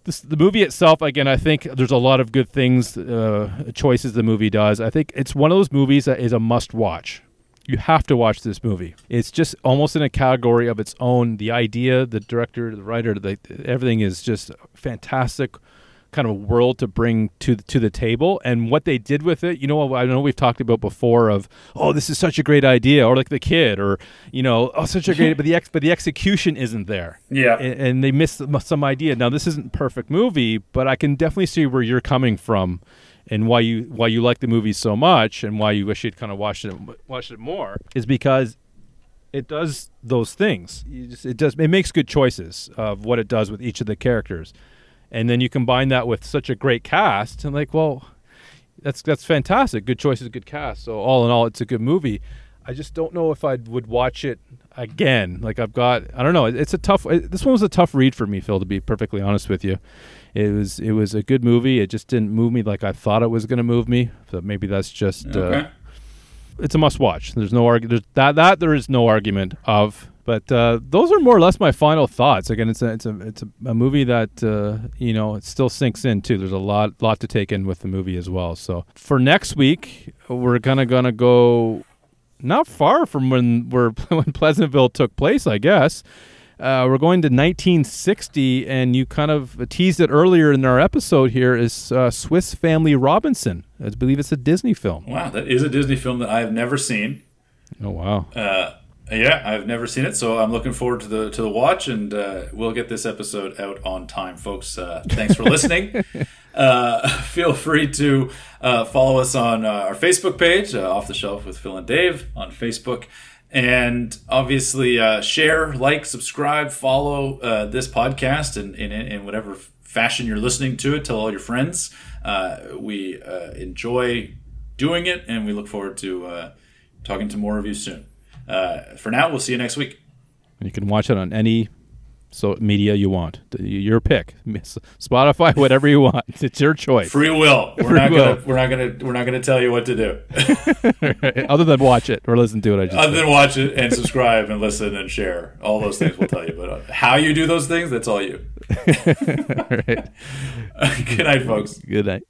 This, the movie itself, again, I think there's a lot of good things, uh, choices the movie does. I think it's one of those movies that is a must watch. You have to watch this movie. It's just almost in a category of its own. The idea, the director, the writer, the, everything is just fantastic kind of world to bring to to the table and what they did with it you know i know we've talked about before of oh this is such a great idea or like the kid or you know oh such a great but the ex but the execution isn't there Yeah. and, and they missed some- idea. Now this isn't a perfect movie, but I can definitely see where you're coming from, and why you why you like the movie so much, and why you wish you'd kind of watched it watched it more is because it does those things. You just, it does it makes good choices of what it does with each of the characters, and then you combine that with such a great cast, and like, well, that's that's fantastic. Good choices, good cast. So all in all, it's a good movie. I just don't know if I would watch it again. Like I've got, I don't know. It's a tough. It, this one was a tough read for me, Phil. To be perfectly honest with you, it was it was a good movie. It just didn't move me like I thought it was going to move me. So maybe that's just. Okay. Uh, it's a must watch. There's no argument. That that there is no argument of. But uh, those are more or less my final thoughts. Again, it's a it's a it's a, movie that uh, you know it still sinks in too. There's a lot lot to take in with the movie as well. So for next week, we're kind of gonna go not far from when where when Pleasantville took place, I guess. Uh, we're going to 1960, and you kind of teased it earlier in our episode. Here is uh, Swiss Family Robinson. I believe it's a Disney film. Wow, that is a Disney film that I have never seen. Oh wow! Uh, yeah, I've never seen it, so I'm looking forward to the to the watch, and uh, we'll get this episode out on time, folks. Uh, thanks for listening. uh, feel free to uh, follow us on uh, our Facebook page, uh, Off the Shelf with Phil and Dave on Facebook, and obviously uh, share, like, subscribe, follow uh, this podcast, and in, in, in whatever fashion you're listening to it. Tell all your friends. Uh, we uh, enjoy doing it, and we look forward to uh, talking to more of you soon. Uh, for now, we'll see you next week. You can watch it on any so media you want. Your pick. Spotify, whatever you want. It's your choice. Free will. We're Free not will. gonna. We're not gonna. We're not gonna tell you what to do. Other than watch it or listen to it, I just Other than watch it and subscribe and listen and share. All those things we'll tell you. But uh, how you do those things, that's all you. All right. Good night, folks. Good night.